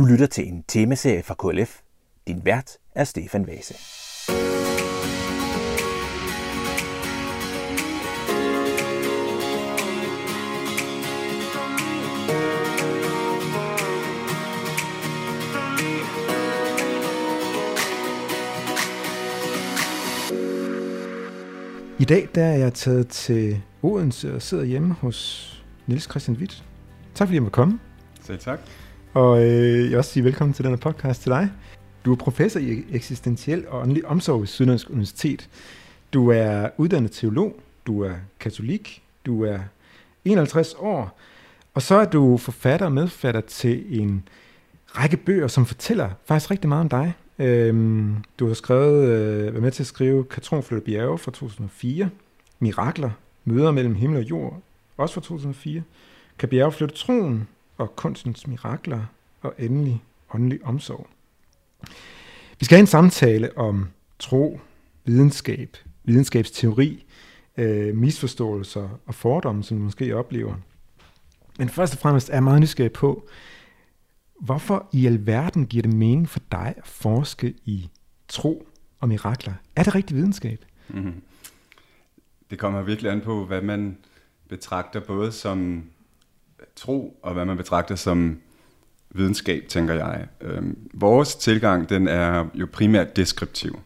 Du lytter til en temaserie fra KLF. Din vært er Stefan Vase. I dag der er jeg taget til Odense og sidder hjemme hos Niels Christian Witt. Tak fordi jeg måtte komme. Selv tak. Og øh, jeg vil også sige velkommen til denne podcast til dig. Du er professor i eksistentiel og åndelig omsorg ved Syddansk Universitet. Du er uddannet teolog, du er katolik, du er 51 år, og så er du forfatter og medforfatter til en række bøger, som fortæller faktisk rigtig meget om dig. Øhm, du har skrevet, øh, været med til at skrive Katron flytter bjerge fra 2004, Mirakler, Møder mellem himmel og jord, også fra 2004, Kan bjerge flytte troen og kunstens mirakler, og endelig åndelig omsorg. Vi skal have en samtale om tro, videnskab, videnskabsteori, øh, misforståelser og fordomme, som du måske oplever. Men først og fremmest er jeg meget nysgerrig på, hvorfor i alverden giver det mening for dig at forske i tro og mirakler? Er det rigtig videnskab? Mm-hmm. Det kommer virkelig an på, hvad man betragter både som tro, og hvad man betragter som videnskab, tænker jeg. Øhm, vores tilgang, den er jo primært deskriptiv.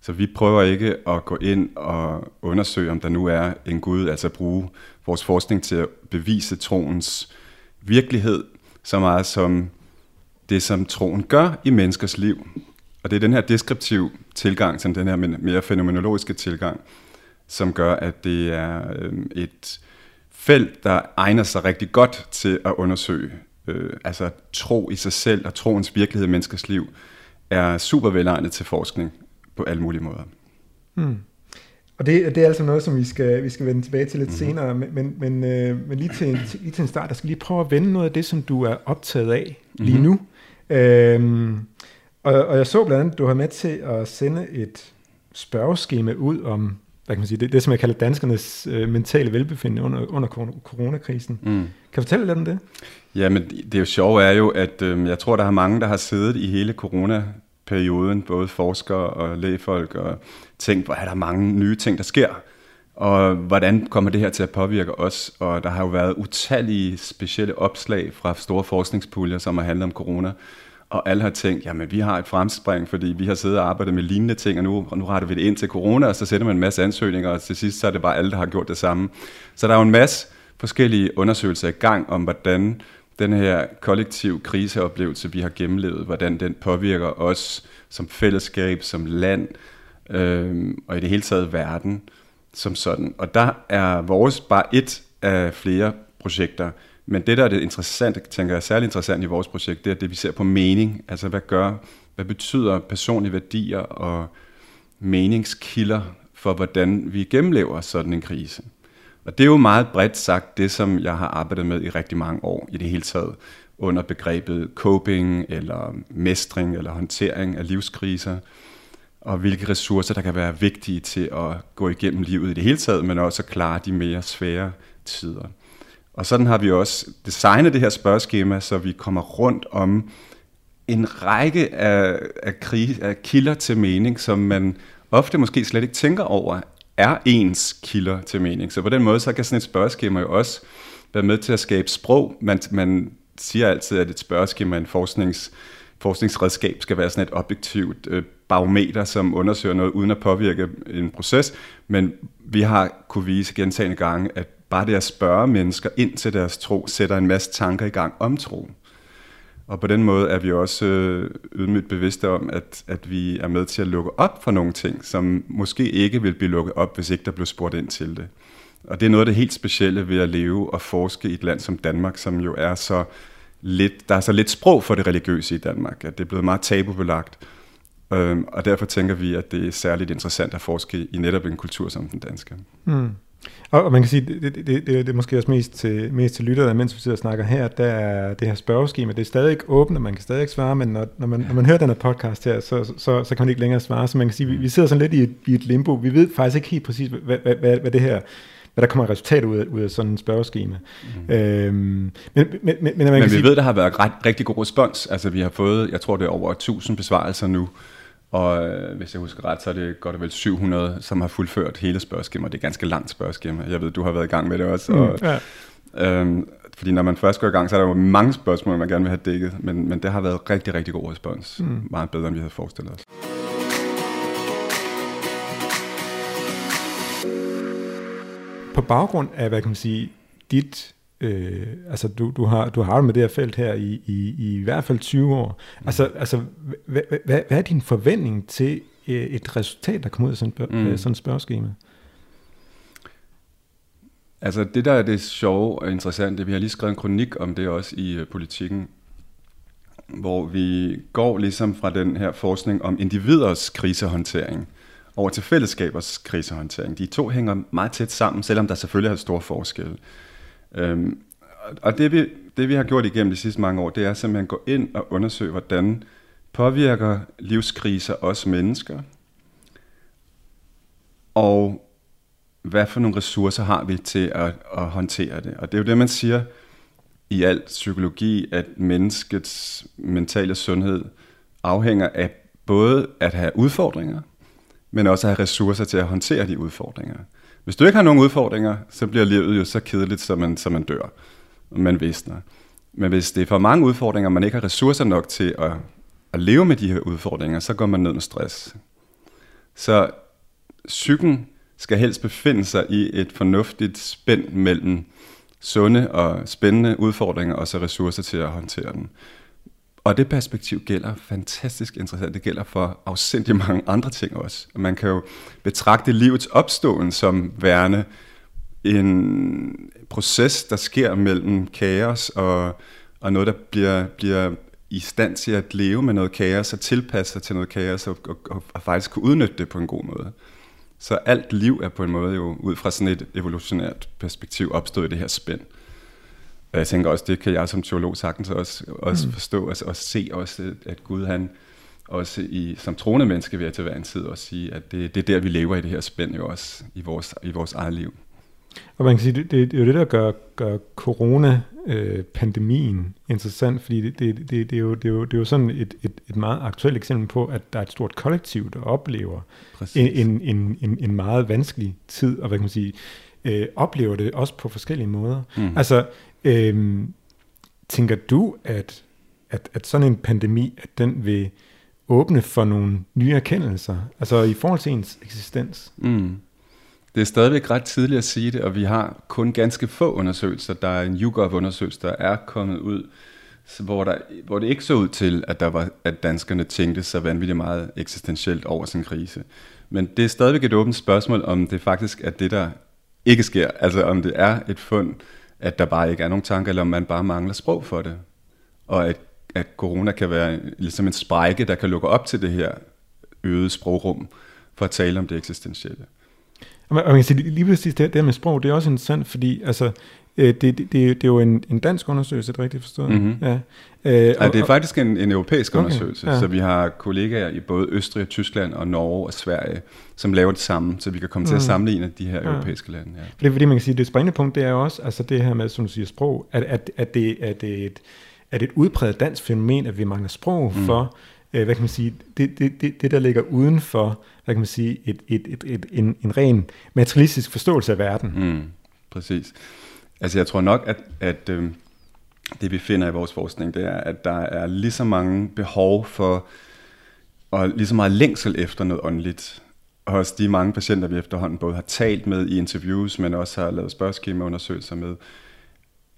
Så vi prøver ikke at gå ind og undersøge, om der nu er en Gud, altså bruge vores forskning til at bevise troens virkelighed, så meget som det, som troen gør i menneskers liv. Og det er den her deskriptiv tilgang, som den her mere fænomenologiske tilgang, som gør, at det er øhm, et felt, der egner sig rigtig godt til at undersøge. Øh, altså tro i sig selv og troens virkelighed i menneskers liv er super velegnet til forskning på alle mulige måder. Hmm. Og det, det er altså noget, som vi skal, vi skal vende tilbage til lidt mm-hmm. senere, men, men, men, øh, men lige, til en, lige til en start, der skal lige prøve at vende noget af det, som du er optaget af lige mm-hmm. nu. Øhm, og, og jeg så blandt andet, at du har med til at sende et spørgeskema ud om hvad kan man sige, det, det som jeg kalder danskernes øh, mentale velbefindende under, under coronakrisen. Mm. Kan du fortælle lidt om det? Ja, men det er jo sjovt er jo, at øh, jeg tror, der er mange, der har siddet i hele coronaperioden, både forskere og lægefolk, og tænkt, hvor er der mange nye ting, der sker. Og hvordan kommer det her til at påvirke os? Og der har jo været utallige specielle opslag fra store forskningspuljer, som har handlet om corona og alle har tænkt, jamen vi har et fremspring, fordi vi har siddet og arbejdet med lignende ting, og nu, og nu retter vi det ind til corona, og så sætter man en masse ansøgninger, og til sidst så er det bare alle, der har gjort det samme. Så der er jo en masse forskellige undersøgelser i gang om, hvordan den her kollektiv kriseoplevelse, vi har gennemlevet, hvordan den påvirker os som fællesskab, som land, øh, og i det hele taget verden som sådan. Og der er vores bare et af flere projekter, men det, der er det interessante, tænker jeg er særlig interessant i vores projekt, det er det, vi ser på mening. Altså, hvad gør, hvad betyder personlige værdier og meningskilder for, hvordan vi gennemlever sådan en krise. Og det er jo meget bredt sagt det, som jeg har arbejdet med i rigtig mange år i det hele taget, under begrebet coping, eller mestring, eller håndtering af livskriser, og hvilke ressourcer, der kan være vigtige til at gå igennem livet i det hele taget, men også at klare de mere svære tider. Og sådan har vi også designet det her spørgeskema, så vi kommer rundt om en række af, af, krig, af kilder til mening, som man ofte måske slet ikke tænker over, er ens kilder til mening. Så på den måde, så kan sådan et spørgeskema jo også være med til at skabe sprog. Man, man siger altid, at et spørgeskema en forsknings, forskningsredskab skal være sådan et objektivt øh, barometer, som undersøger noget uden at påvirke en proces. Men vi har kunne vise gentagende gange, at bare det at spørge mennesker ind til deres tro, sætter en masse tanker i gang om tro. Og på den måde er vi også øh, ydmygt bevidste om, at, at vi er med til at lukke op for nogle ting, som måske ikke vil blive lukket op, hvis ikke der blev spurgt ind til det. Og det er noget af det helt specielle ved at leve og forske i et land som Danmark, som jo er så lidt, der er så lidt sprog for det religiøse i Danmark, at det er blevet meget tabubelagt. Øhm, og derfor tænker vi, at det er særligt interessant at forske i netop en kultur som den danske. Mm. Og, og man kan sige, det, det, det, det, er måske også mest til, mest til lytterne, mens vi sidder og snakker her, der er det her spørgeskema, det er stadig åbent, og man kan stadig svare, men når, når, man, når man hører den her podcast her, så, så, så, så kan man ikke længere svare. Så man kan sige, vi, vi sidder sådan lidt i et, i et limbo. Vi ved faktisk ikke helt præcis, hvad, hvad, hvad, hvad det her hvad der kommer af resultat ud af, ud af sådan en spørgeskema. Mm. Øhm, men, men, men, men, men vi sige, ved, der har været ret, rigtig god respons. Altså vi har fået, jeg tror det er over 1000 besvarelser nu, og øh, hvis jeg husker ret, så er det godt og vel 700, som har fuldført hele spørgeskemaet. Det er ganske langt spørgeskema. Jeg ved, du har været i gang med det også. Og, mm, ja. øhm, fordi når man først går i gang, så er der jo mange spørgsmål, man gerne vil have dækket. Men, men det har været rigtig, rigtig god respons. Mm. Meget bedre, end vi havde forestillet os. På baggrund af, hvad kan man sige, dit Øh, altså du, du, har, du har med det her felt her i, i, i, hvert fald 20 år. Mm. Altså, altså hvad, hvad, hvad er din forventning til øh, et resultat, der kommer ud af sådan, mm. Øh, sådan et spørgeskema? Altså det der er det sjove og interessante, vi har lige skrevet en kronik om det også i uh, politikken, hvor vi går ligesom fra den her forskning om individers krisehåndtering over til fællesskabers krisehåndtering. De to hænger meget tæt sammen, selvom der selvfølgelig er store forskelle. Øhm, og det vi, det vi har gjort igennem de sidste mange år, det er simpelthen at gå ind og undersøge, hvordan påvirker livskriser os mennesker, og hvad for nogle ressourcer har vi til at, at håndtere det. Og det er jo det, man siger i alt psykologi, at menneskets mentale sundhed afhænger af både at have udfordringer, men også at have ressourcer til at håndtere de udfordringer. Hvis du ikke har nogen udfordringer, så bliver livet jo så kedeligt, som man, som man dør. Man visner. Men hvis det er for mange udfordringer, og man ikke har ressourcer nok til at, at leve med de her udfordringer, så går man ned med stress. Så psyken skal helst befinde sig i et fornuftigt spænd mellem sunde og spændende udfordringer, og så ressourcer til at håndtere dem. Og det perspektiv gælder fantastisk interessant. Det gælder for afsindig mange andre ting også. Man kan jo betragte livets opståen som værende en proces, der sker mellem kaos og, og noget, der bliver, bliver i stand til at leve med noget kaos og tilpasse sig til noget kaos og, og, og, og faktisk kunne udnytte det på en god måde. Så alt liv er på en måde jo ud fra sådan et evolutionært perspektiv opstået i det her spænd. Og jeg tænker også, det kan jeg som teolog sagtens også, også mm. forstå, og, og se også, at Gud han også i, som troende menneske vil jeg til hver en tid også sige, at det, det er der, vi lever i det her spænd jo også, i vores, i vores eget liv. Og man kan sige, det, det, det er jo det, der gør, gør corona-pandemien øh, interessant, fordi det, det, det, det, er jo, det, er jo, det er jo sådan et, et, et meget aktuelt eksempel på, at der er et stort kollektiv, der oplever en, en, en, en, en meget vanskelig tid, og hvad kan man sige, øh, oplever det også på forskellige måder. Mm. Altså, øh, tænker du, at, at, at sådan en pandemi, at den vil åbne for nogle nye erkendelser, altså i forhold til ens eksistens? Mm. Det er stadigvæk ret tidligt at sige det, og vi har kun ganske få undersøgelser. Der er en YouGov-undersøgelse, der er kommet ud, hvor, der, hvor det ikke så ud til, at, der var, at danskerne tænkte så vanvittigt meget eksistentielt over sin krise. Men det er stadigvæk et åbent spørgsmål, om det faktisk er det, der ikke sker. Altså om det er et fund, at der bare ikke er nogen tanker, eller om man bare mangler sprog for det. Og at, at corona kan være ligesom en sprække, der kan lukke op til det her øgede sprogrum, for at tale om det eksistentielle. Og man kan sige, lige præcis det, det med sprog, det er også interessant, fordi altså, det, det, det, det er jo en, en dansk undersøgelse, er det rigtigt forstået? Mm-hmm. Ja. Øh, ja, det er faktisk en, en europæisk okay, undersøgelse, ja. så vi har kollegaer i både Østrig, Tyskland og Norge og Sverige, som laver det samme, så vi kan komme mm. til at mm. sammenligne de her ja. europæiske lande. Ja. Det er fordi, man kan sige, at det springende punkt, det er jo også altså det her med, som du siger, sprog, at, at, at, det, at, det, et, at et udpræget dansk fænomen, at vi mangler sprog mm. for, øh, hvad kan man sige, det, det, det, det der ligger uden for, hvad kan man sige, et, et, et, et, en, en ren materialistisk forståelse af verden. Mm. Præcis. Altså jeg tror nok, at, at øh, det vi finder i vores forskning, det er, at der er lige så mange behov for, og lige så meget længsel efter noget åndeligt, hos de mange patienter, vi efterhånden både har talt med i interviews, men også har lavet spørgeskemaundersøgelser med.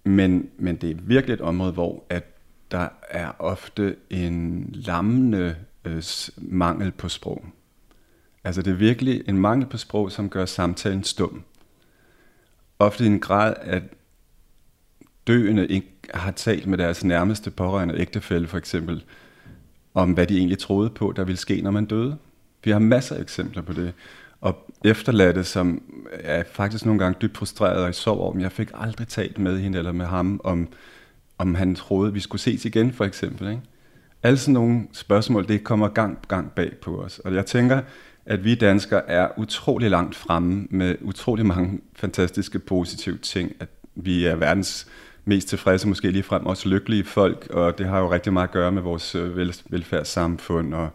Men, men det er virkelig et område, hvor at der er ofte en lammende øh, mangel på sprog. Altså det er virkelig en mangel på sprog, som gør samtalen stum. Ofte i en grad, at døende ikke har talt med deres nærmeste pårørende ægtefælle for eksempel, om hvad de egentlig troede på, der ville ske, når man døde. Vi har masser af eksempler på det. Og efterladte, som er faktisk nogle gange dybt frustreret og i sorg om, jeg fik aldrig talt med hende eller med ham, om, om han troede, vi skulle ses igen for eksempel. Ikke? Alle sådan nogle spørgsmål, det kommer gang på gang bag på os. Og jeg tænker, at vi danskere er utrolig langt fremme med utrolig mange fantastiske positive ting. At vi er verdens mest tilfredse, måske lige frem også lykkelige folk, og det har jo rigtig meget at gøre med vores øh, velfærdssamfund, og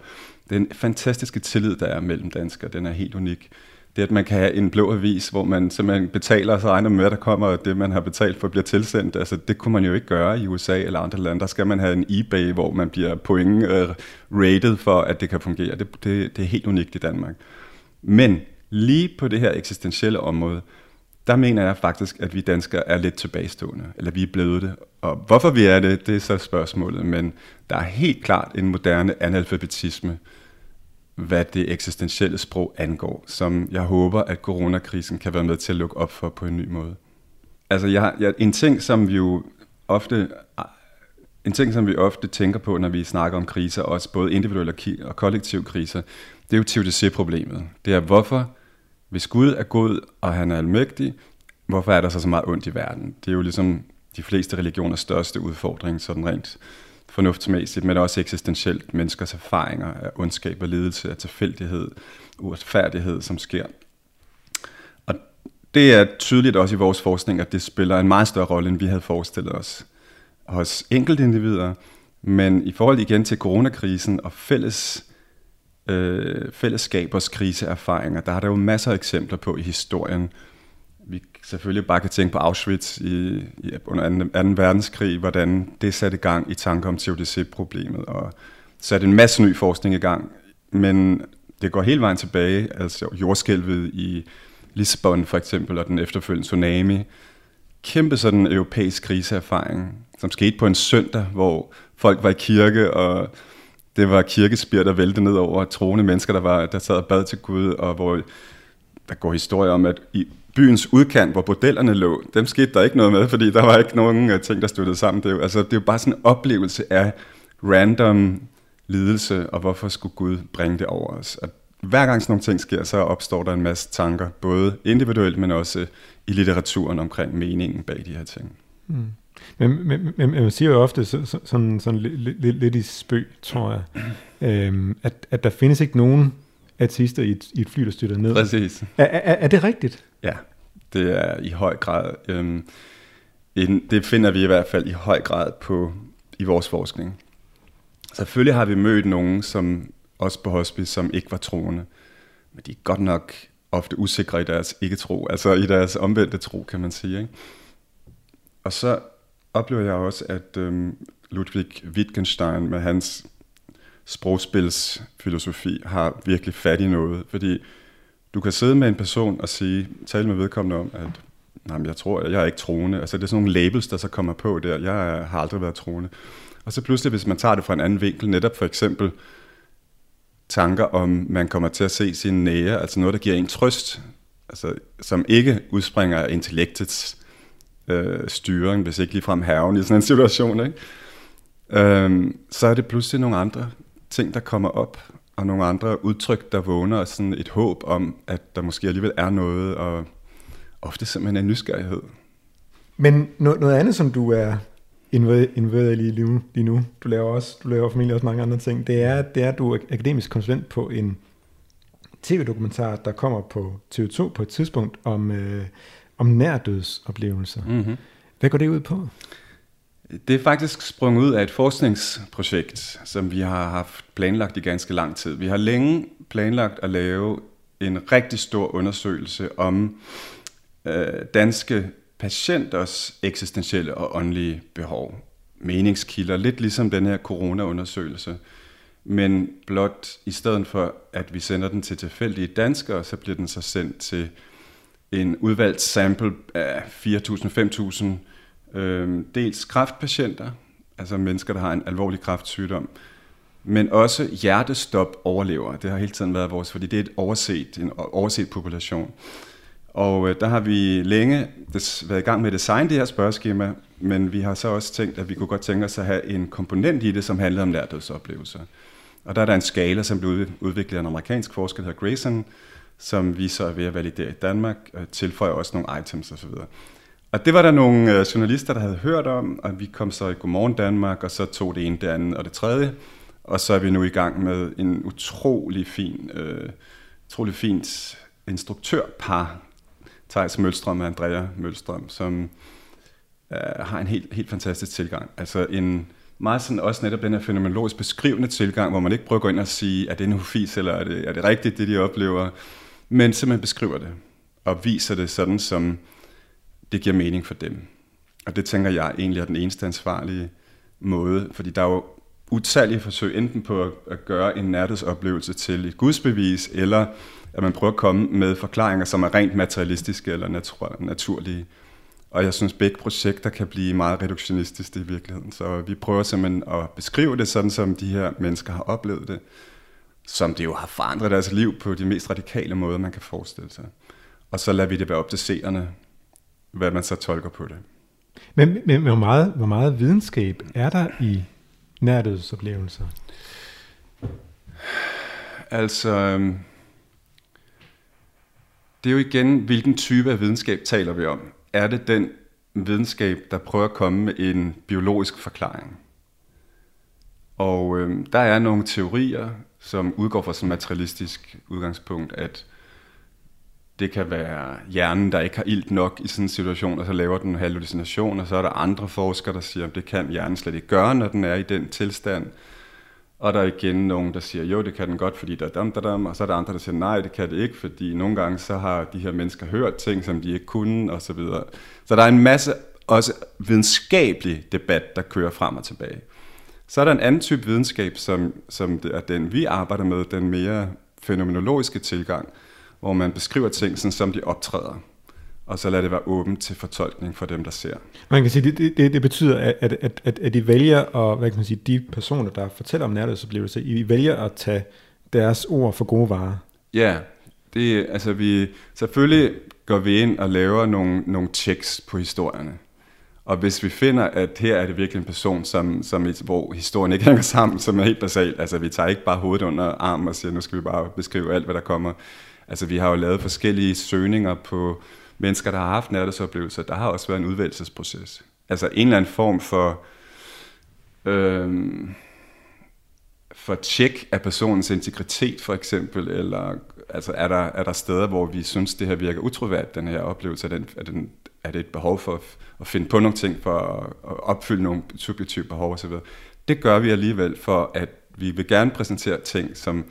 den fantastiske tillid, der er mellem danskere, den er helt unik. Det, at man kan have en blå avis, hvor man simpelthen betaler, og så regner med, at der kommer det, man har betalt for, bliver tilsendt. Altså, det kunne man jo ikke gøre i USA eller andre lande. Der skal man have en eBay, hvor man bliver point uh, rated for, at det kan fungere. Det, det, det er helt unikt i Danmark. Men lige på det her eksistentielle område, der mener jeg faktisk, at vi danskere er lidt tilbagestående, eller vi er blevet det. Og hvorfor vi er det, det er så spørgsmålet, men der er helt klart en moderne analfabetisme, hvad det eksistentielle sprog angår, som jeg håber, at coronakrisen kan være med til at lukke op for på en ny måde. Altså, jeg, jeg, en ting, som vi jo ofte en ting, som vi ofte tænker på, når vi snakker om kriser, også både individuelle og kollektive kriser, det er jo TUDC-problemet. Det er, hvorfor, hvis Gud er god, og han er almægtig, hvorfor er der så så meget ondt i verden? Det er jo ligesom de fleste religioners største udfordring, sådan rent fornuftsmæssigt, men også eksistentielt. Menneskers erfaringer af ondskab og lidelse, af tilfældighed, uretfærdighed, som sker. Og det er tydeligt også i vores forskning, at det spiller en meget større rolle, end vi havde forestillet os hos enkelte individer, men i forhold igen til coronakrisen og fælles, øh, fællesskabers kriseerfaringer, der har der jo masser af eksempler på i historien, selvfølgelig bare kan tænke på Auschwitz i, i, under 2. 2. verdenskrig, hvordan det satte gang i tanker om TODC-problemet, og satte en masse ny forskning i gang. Men det går hele vejen tilbage, altså jordskælvet i Lissabon for eksempel, og den efterfølgende tsunami. Kæmpe sådan europæisk kriseerfaring, som skete på en søndag, hvor folk var i kirke, og det var kirkespir, der væltede ned over troende mennesker, der, var, der sad og bad til Gud, og hvor der går historier om, at i byens udkant, hvor bordellerne lå, dem skete der ikke noget med, fordi der var ikke nogen uh, ting, der stod sammen. Det er, jo, altså, det er jo bare sådan en oplevelse af random lidelse, og hvorfor skulle Gud bringe det over os? Og hver gang sådan nogle ting sker, så opstår der en masse tanker, både individuelt, men også i litteraturen omkring meningen bag de her ting. Mm. Men, men, men man siger jo ofte så, så, sådan, sådan lidt, lidt, lidt i spøg, tror jeg, øhm, at, at der findes ikke nogen artister i et, i et fly, der styrter ned. Præcis. Er, er, er det rigtigt? Ja, det er i høj grad, øhm, en, det finder vi i hvert fald i høj grad på i vores forskning. Selvfølgelig har vi mødt nogen, som også på hospice, som ikke var troende, men de er godt nok ofte usikre i deres ikke-tro, altså i deres omvendte tro, kan man sige. Ikke? Og så oplever jeg også, at øhm, Ludwig Wittgenstein med hans sprogspilsfilosofi har virkelig fat i noget, fordi du kan sidde med en person og sige, tale med vedkommende om, at nej, jeg tror, jeg er ikke troende. Altså det er sådan nogle labels, der så kommer på der. Jeg har aldrig været troende. Og så pludselig, hvis man tager det fra en anden vinkel, netop for eksempel tanker om, man kommer til at se sine nære, altså noget, der giver en trøst, altså, som ikke udspringer af intellektets øh, styring, hvis ikke ligefrem herven i sådan en situation, ikke? Øhm, så er det pludselig nogle andre ting, der kommer op, og nogle andre udtryk, der vågner, sådan et håb om, at der måske alligevel er noget, og ofte simpelthen en nysgerrighed. Men noget, noget andet, som du er involveret i lige nu, lige nu, du laver også, du laver formentlig også mange andre ting, det er, det er at du er akademisk konsulent på en tv-dokumentar, der kommer på TV2 på et tidspunkt om, øh, om nærdødsoplevelser. Mm-hmm. Hvad går det ud på? Det er faktisk sprunget ud af et forskningsprojekt, som vi har haft planlagt i ganske lang tid. Vi har længe planlagt at lave en rigtig stor undersøgelse om øh, danske patienters eksistentielle og åndelige behov. Meningskilder, lidt ligesom den her corona-undersøgelse. Men blot i stedet for, at vi sender den til tilfældige danskere, så bliver den så sendt til en udvalgt sample af 4.000-5.000 øh, dels kræftpatienter, altså mennesker, der har en alvorlig kræftsygdom, men også hjertestop overlever. Det har hele tiden været vores, fordi det er et overset, en overset population. Og øh, der har vi længe des, været i gang med at designe det her spørgeskema, men vi har så også tænkt, at vi kunne godt tænke os at have en komponent i det, som handler om nærdødsoplevelser. Og der er der en skala, som blev udviklet af en amerikansk forsker, der hedder Grayson, som vi så er ved at validere i Danmark, og tilføjer også nogle items osv. Og det var der nogle øh, journalister, der havde hørt om, og vi kom så i Godmorgen Danmark, og så tog det ene, det andet og det tredje. Og så er vi nu i gang med en utrolig fin øh, utrolig fint instruktørpar, Thijs Mølstrøm og Andrea Mølstrøm, som øh, har en helt, helt fantastisk tilgang. Altså en meget sådan også netop den her fænomenologisk beskrivende tilgang, hvor man ikke prøver at gå ind og sige, er det en hufis, eller er det, er det rigtigt, det de oplever, men simpelthen beskriver det, og viser det sådan, som det giver mening for dem. Og det tænker jeg egentlig er den eneste ansvarlige måde, fordi der er jo utallige forsøg enten på at gøre en nærhedsoplevelse til et gudsbevis, eller at man prøver at komme med forklaringer, som er rent materialistiske eller natur- naturlige. Og jeg synes, begge projekter kan blive meget reduktionistiske i virkeligheden. Så vi prøver simpelthen at beskrive det sådan, som de her mennesker har oplevet det. Som det jo har forandret deres liv på de mest radikale måder, man kan forestille sig. Og så lader vi det være op til seerne, hvad man så tolker på det. Men, men, hvor, meget, hvor meget videnskab er der i nærdødsoplevelser? Altså, øhm, det er jo igen, hvilken type af videnskab taler vi om. Er det den videnskab, der prøver at komme med en biologisk forklaring? Og øhm, der er nogle teorier, som udgår fra sådan et materialistisk udgangspunkt, at det kan være hjernen, der ikke har ilt nok i sådan en situation, og så laver den en hallucination, og så er der andre forskere, der siger, at det kan hjernen slet ikke gøre, når den er i den tilstand. Og der er igen nogen, der siger, jo, det kan den godt, fordi der er dam, der dam, og så er der andre, der siger, nej, det kan det ikke, fordi nogle gange så har de her mennesker hørt ting, som de ikke kunne, og så videre. Så der er en masse også videnskabelig debat, der kører frem og tilbage. Så er der en anden type videnskab, som, som er den, vi arbejder med, den mere fænomenologiske tilgang, hvor man beskriver ting, sådan som de optræder og så lader det være åbent til fortolkning for dem, der ser. Man kan sige, det, det, det betyder, at, at, at, at I vælger, og hvad kan man sige, de personer, der fortæller om nærhedsoplevelser, I vælger at tage deres ord for gode varer. Ja, det, altså vi, selvfølgelig går vi ind og laver nogle, nogle checks på historierne. Og hvis vi finder, at her er det virkelig en person, som, som, hvor historien ikke hænger sammen, som er helt basalt, altså vi tager ikke bare hovedet under armen og siger, nu skal vi bare beskrive alt, hvad der kommer. Altså vi har jo lavet forskellige søgninger på mennesker, der har haft nærhedsoplevelser, der har også været en udvalgelsesproces. Altså en eller anden form for, øhm, for tjek af personens integritet for eksempel, eller altså er, der, er der steder, hvor vi synes, det her virker utroværdigt, den her oplevelse, er, den, er, den, er det et behov for at, at finde på nogle ting, for at, at opfylde nogle subjektive behov osv. Det gør vi alligevel, for at vi vil gerne præsentere ting, som,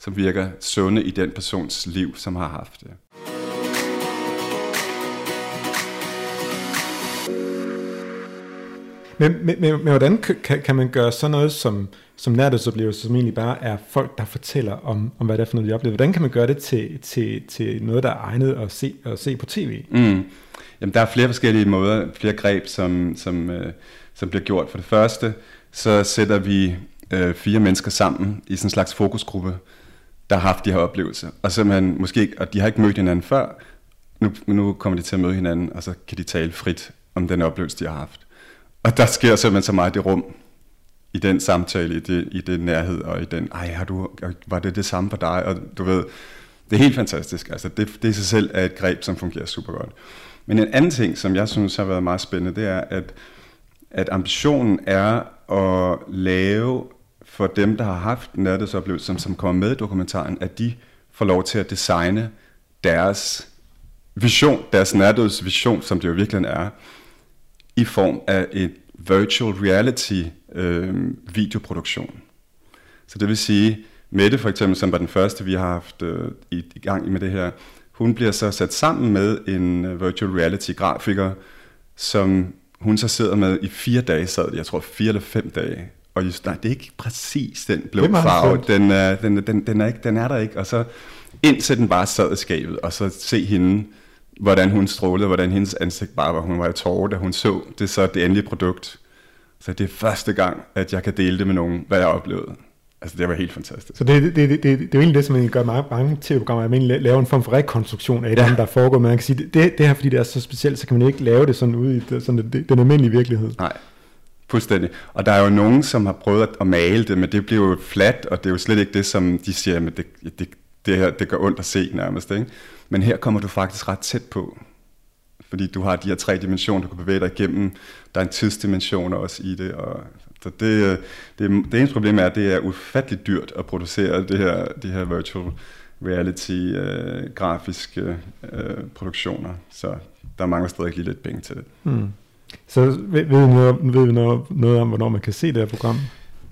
som virker sunde i den persons liv, som har haft det. Men, men, men, men hvordan kan, kan man gøre sådan noget som, som nærhedsoplevelser, som egentlig bare er folk, der fortæller om, om hvad det er for noget, de oplever? Hvordan kan man gøre det til, til, til noget, der er egnet at se, at se på tv? Mm. Jamen, der er flere forskellige måder, flere greb, som, som, øh, som bliver gjort. For det første, så sætter vi øh, fire mennesker sammen i sådan en slags fokusgruppe, der har haft de her oplevelser. Og, simpelthen, måske ikke, og de har ikke mødt hinanden før, nu, nu kommer de til at møde hinanden, og så kan de tale frit om den oplevelse, de har haft. Og der sker simpelthen så meget i det rum, i den samtale, i det, i det nærhed, og i den, ej, har du, var det det samme for dig? Og du ved, det er helt fantastisk. Altså, det, det i sig selv er et greb, som fungerer super godt. Men en anden ting, som jeg synes har været meget spændende, det er, at, at ambitionen er at lave for dem, der har haft nærhedsoplevelser, som som kommer med i dokumentaren, at de får lov til at designe deres vision, deres nærhedsvision, som det jo virkelig er, i form af et virtual reality øh, videoproduktion. Så det vil sige, Mette for eksempel, som var den første, vi har haft øh, i, i gang med det her, hun bliver så sat sammen med en øh, virtual reality grafiker, som hun så sidder med i fire dage, sad jeg tror fire eller fem dage. Og just, nej, det er ikke præcis den blå farve, den, er, den, den, den, er ikke, den er der ikke. Og så indtil den bare sad i skabet, og så se hende hvordan hun strålede, hvordan hendes ansigt bare var. Hun var i tårer, da hun så det så det endelige produkt. Så det er første gang, at jeg kan dele det med nogen, hvad jeg oplevede. Altså, det var helt fantastisk. Så det, det, det, det, det er jo egentlig det, som man gør mange, mange tv-programmer, at man laver en form for rekonstruktion af det, ja. der foregår. Men man kan sige, det, det her, fordi det er så specielt, så kan man ikke lave det sådan ude i det, sådan det, den almindelige virkelighed. Nej, fuldstændig. Og der er jo nogen, som har prøvet at male det, men det bliver jo fladt, og det er jo slet ikke det, som de siger, men det, det, det her, det gør ondt at se nærmest, ikke? Men her kommer du faktisk ret tæt på, fordi du har de her tre dimensioner, du kan bevæge dig igennem. Der er en tidsdimension også i det, og så det, øh, det, det eneste problem er, at det er ufatteligt dyrt at producere det her, de her virtual reality, øh, grafiske øh, produktioner. Så der mangler stadig lige lidt penge til det. Mm. Så ved, ved, vi noget, ved vi noget, noget om, hvornår man kan se det her program?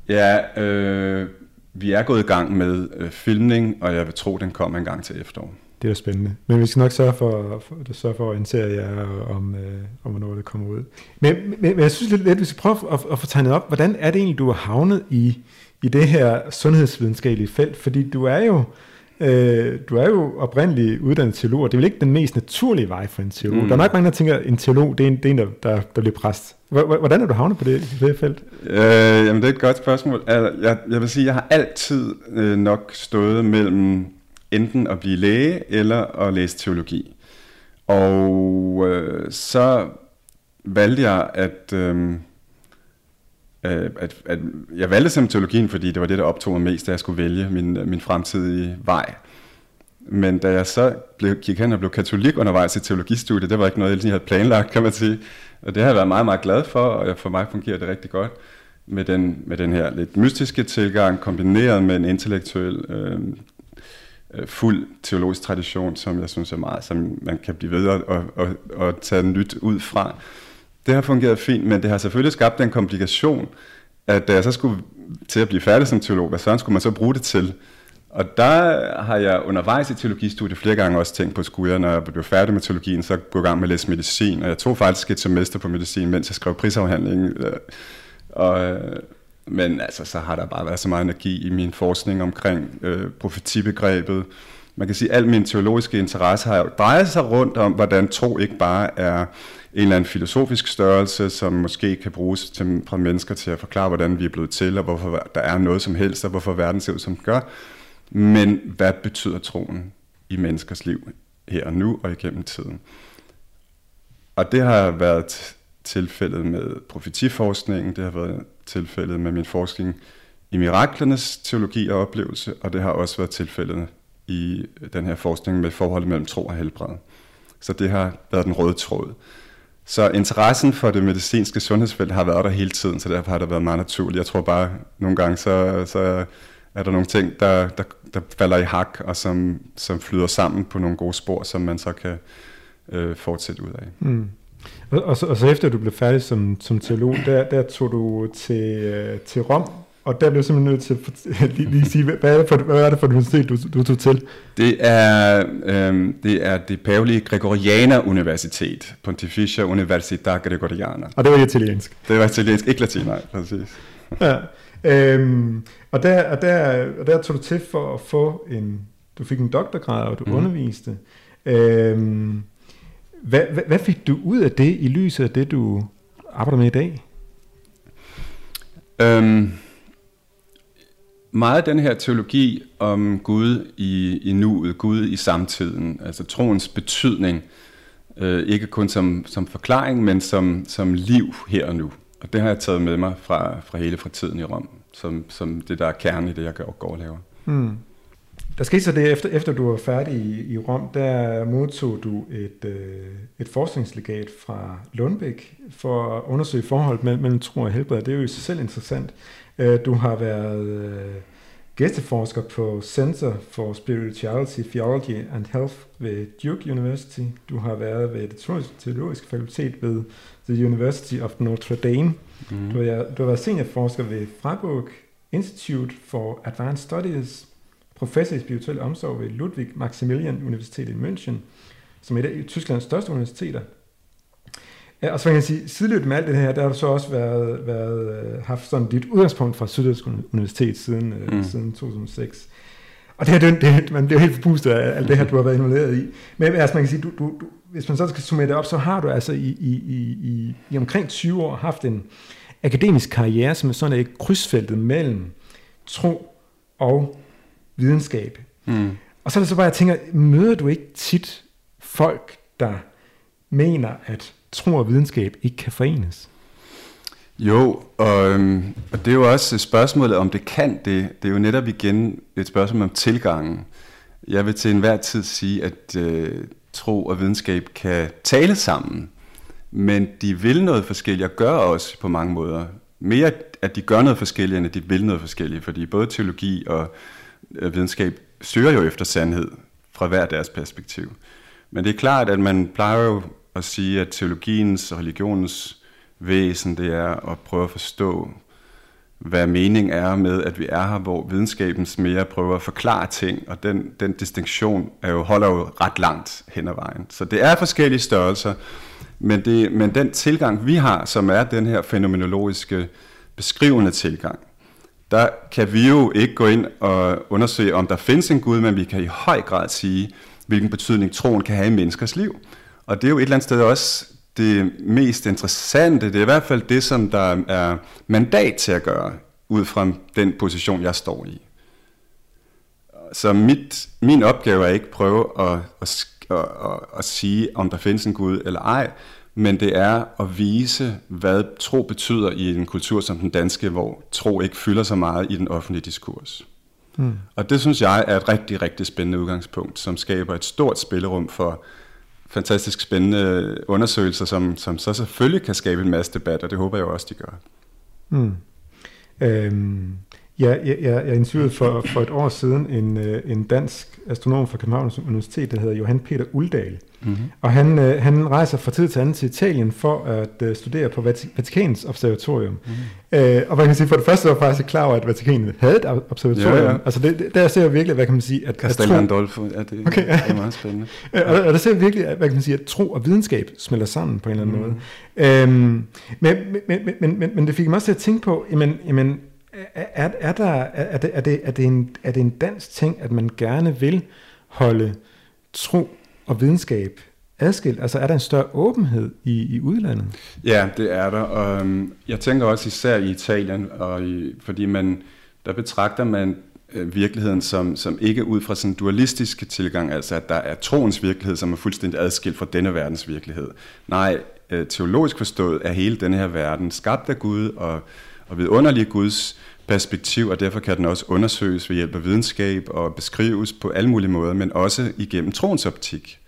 Ja, øh, vi er gået i gang med øh, filmning, og jeg vil tro, den kommer en gang til efterår. Det er spændende. Men vi skal nok sørge for, for, for, sørge for at orientere jer om, øh, om, hvornår det kommer ud. Men, men, men jeg synes lidt, at vi skal prøve at, at få tegnet op, hvordan er det egentlig, du har havnet i, i det her sundhedsvidenskabelige felt? Fordi du er jo, øh, du er jo oprindeligt uddannet teolog, og det er vel ikke den mest naturlige vej for en teolog. Mm. Der er nok mange, der tænker, at en teolog, det er en, det er en der, der, der bliver præst. Hvordan er du havnet på det, det felt? Øh, jamen, det er et godt spørgsmål. Altså, jeg, jeg vil sige, jeg har altid øh, nok stået mellem enten at blive læge eller at læse teologi. Og øh, så valgte jeg at, øh, Øh, at, at jeg valgte simpelthen teologien, fordi det var det, der optog mig mest, da jeg skulle vælge min, øh, min fremtidige vej. Men da jeg så blev, gik hen og blev katolik undervejs i teologistudiet, det var ikke noget, jeg lige havde planlagt, kan man sige. Og det har jeg været meget, meget glad for, og for mig fungerer det rigtig godt med den, med den her lidt mystiske tilgang, kombineret med en intellektuel øh, øh fuld teologisk tradition, som jeg synes er meget, som man kan blive ved og, og, og, og tage nyt ud fra. Det har fungeret fint, men det har selvfølgelig skabt en komplikation, at da jeg så skulle til at blive færdig som teolog, hvad sådan skulle man så bruge det til? Og der har jeg undervejs i teologistudiet flere gange også tænkt på, skulle jeg, når jeg blev færdig med teologien, så gå i gang med at læse medicin. Og jeg tog faktisk et semester på medicin, mens jeg skrev prisafhandlingen. Øh, og øh, men altså, så har der bare været så meget energi i min forskning omkring øh, profetibegrebet. Man kan sige, at al min teologiske interesse har drejet sig rundt om, hvordan tro ikke bare er en eller anden filosofisk størrelse, som måske kan bruges til, fra mennesker til at forklare, hvordan vi er blevet til, og hvorfor der er noget som helst, og hvorfor verden ser ud, som den gør. Men hvad betyder troen i menneskers liv her og nu og igennem tiden? Og det har været tilfældet med profetiforskningen, det har været tilfældet med min forskning i miraklernes teologi og oplevelse, og det har også været tilfældet i den her forskning med forholdet mellem tro og helbred. Så det har været den røde tråd. Så interessen for det medicinske sundhedsfelt har været der hele tiden, så derfor har det været meget naturligt. Jeg tror bare, nogle gange så, så er der nogle ting, der, der, der falder i hak, og som, som flyder sammen på nogle gode spor, som man så kan øh, fortsætte ud af. Mm. Og, og, så, og så efter du blev færdig som, som teolog, der, der tog du til, øh, til Rom, og der blev simpelthen nødt til at lige, lige sige, hvad er, det for, hvad er det for et universitet, du, du tog til? Det er, øh, det er det pavelige Gregorianer Universitet, Pontificia Università Gregoriana. Og det var italiensk? Det var italiensk, ikke latin, nej, præcis. ja, øhm, og, der, og, der, og der tog du til for at få en, du fik en doktorgrad, og du mm. underviste. Øhm, hvad, hvad, hvad fik du ud af det i lyset af det, du arbejder med i dag? Øhm, meget af den her teologi om Gud i, i nuet, Gud i samtiden, altså troens betydning, øh, ikke kun som, som forklaring, men som, som liv her og nu. Og det har jeg taget med mig fra, fra hele fra tiden i Rom, som, som det der er kernen i det, jeg går og laver. Hmm. Der skete så det, efter, efter du var færdig i, i Rom, der modtog du et, øh, et forskningslegat fra Lundbæk for at undersøge forholdet mellem, mellem tro og helbred. Det er jo i sig selv interessant. Øh, du har været øh, gæsteforsker på Center for Spirituality, Theology and Health ved Duke University. Du har været ved det teologiske fakultet ved The University of Notre Dame. Mm. Du, har, du har været seniorforsker ved Freiburg Institute for Advanced Studies professor i spirituel omsorg ved Ludwig Maximilian Universitet i München, som er et af Tysklands største universiteter. Ja, og så kan jeg sige, sideløbet med alt det her, der har du så også været, været, øh, haft sådan dit udgangspunkt fra Syddansk Universitet siden, øh, mm. siden 2006. Og det, her, det, det, man bliver helt forpustet af alt det her, du har været involveret i. Men altså, man kan sige, du, du, du, hvis man så skal summere det op, så har du altså i, i, i, i, i omkring 20 år haft en akademisk karriere, som er sådan et krydsfeltet mellem tro og videnskab. Mm. Og så er det så bare, jeg tænker, møder du ikke tit folk, der mener, at tro og videnskab ikke kan forenes? Jo, og, øhm, og det er jo også spørgsmålet, om det kan det. Det er jo netop igen et spørgsmål om tilgangen. Jeg vil til enhver tid sige, at øh, tro og videnskab kan tale sammen, men de vil noget forskelligt og gør også på mange måder. Mere at de gør noget forskelligt, end at de vil noget forskelligt, fordi både teologi og øh, videnskab søger jo efter sandhed fra hver deres perspektiv. Men det er klart, at man plejer jo at sige, at teologiens og religionens væsen, det er at prøve at forstå, hvad mening er med, at vi er her, hvor videnskabens mere prøver at forklare ting, og den, den distinktion er jo, holder jo ret langt hen ad vejen. Så det er forskellige størrelser, men, det, men den tilgang, vi har, som er den her fænomenologiske beskrivende tilgang, der kan vi jo ikke gå ind og undersøge, om der findes en Gud, men vi kan i høj grad sige, hvilken betydning troen kan have i menneskers liv. Og det er jo et eller andet sted også det mest interessante, det er i hvert fald det, som der er mandat til at gøre, ud fra den position, jeg står i. Så mit, min opgave er ikke at prøve at, at, at, at, at sige, om der findes en Gud eller ej, men det er at vise, hvad tro betyder i en kultur som den danske, hvor tro ikke fylder så meget i den offentlige diskurs. Mm. Og det synes jeg er et rigtig, rigtig spændende udgangspunkt, som skaber et stort spillerum for fantastisk spændende undersøgelser, som, som så selvfølgelig kan skabe en masse debat, og det håber jeg også, de gør. Mm. Øhm, Ja, jeg, jeg, jeg interviewede for, for et år siden en, øh, en dansk astronom fra Københavns Universitet, der hedder Johan Peter Uldal. Mm-hmm. Og han, øh, han rejser fra tid til anden til Italien for at uh, studere på Vatikans observatorium. Mm-hmm. Øh, og hvad kan man sige, for det første var jeg faktisk klar over, at Vatikanet havde et observatorium. Ja, ja. Altså det, det, der ser jeg virkelig, hvad kan man sige... At, Castel Gandolfo, ja, det, okay, ja. det er meget spændende. Og, og der ser jeg virkelig, at, hvad kan man sige, at tro og videnskab smelter sammen på en eller anden mm-hmm. måde. Øhm, men, men, men, men, men det fik mig også til at tænke på, jamen, jamen er, er, der, er, det, er, det, er, det en, er det en dansk ting, at man gerne vil holde tro og videnskab adskilt? Altså er der en større åbenhed i, i udlandet? Ja, det er der. Og jeg tænker også især i Italien, og i, fordi man, der betragter man øh, virkeligheden som, som ikke ud fra sådan en dualistisk tilgang, altså at der er troens virkelighed, som er fuldstændig adskilt fra denne verdens virkelighed. Nej, øh, teologisk forstået er hele denne her verden skabt af Gud og, og vidunderlig Guds perspektiv, og derfor kan den også undersøges ved hjælp af videnskab og beskrives på alle mulige måder, men også igennem troens optik.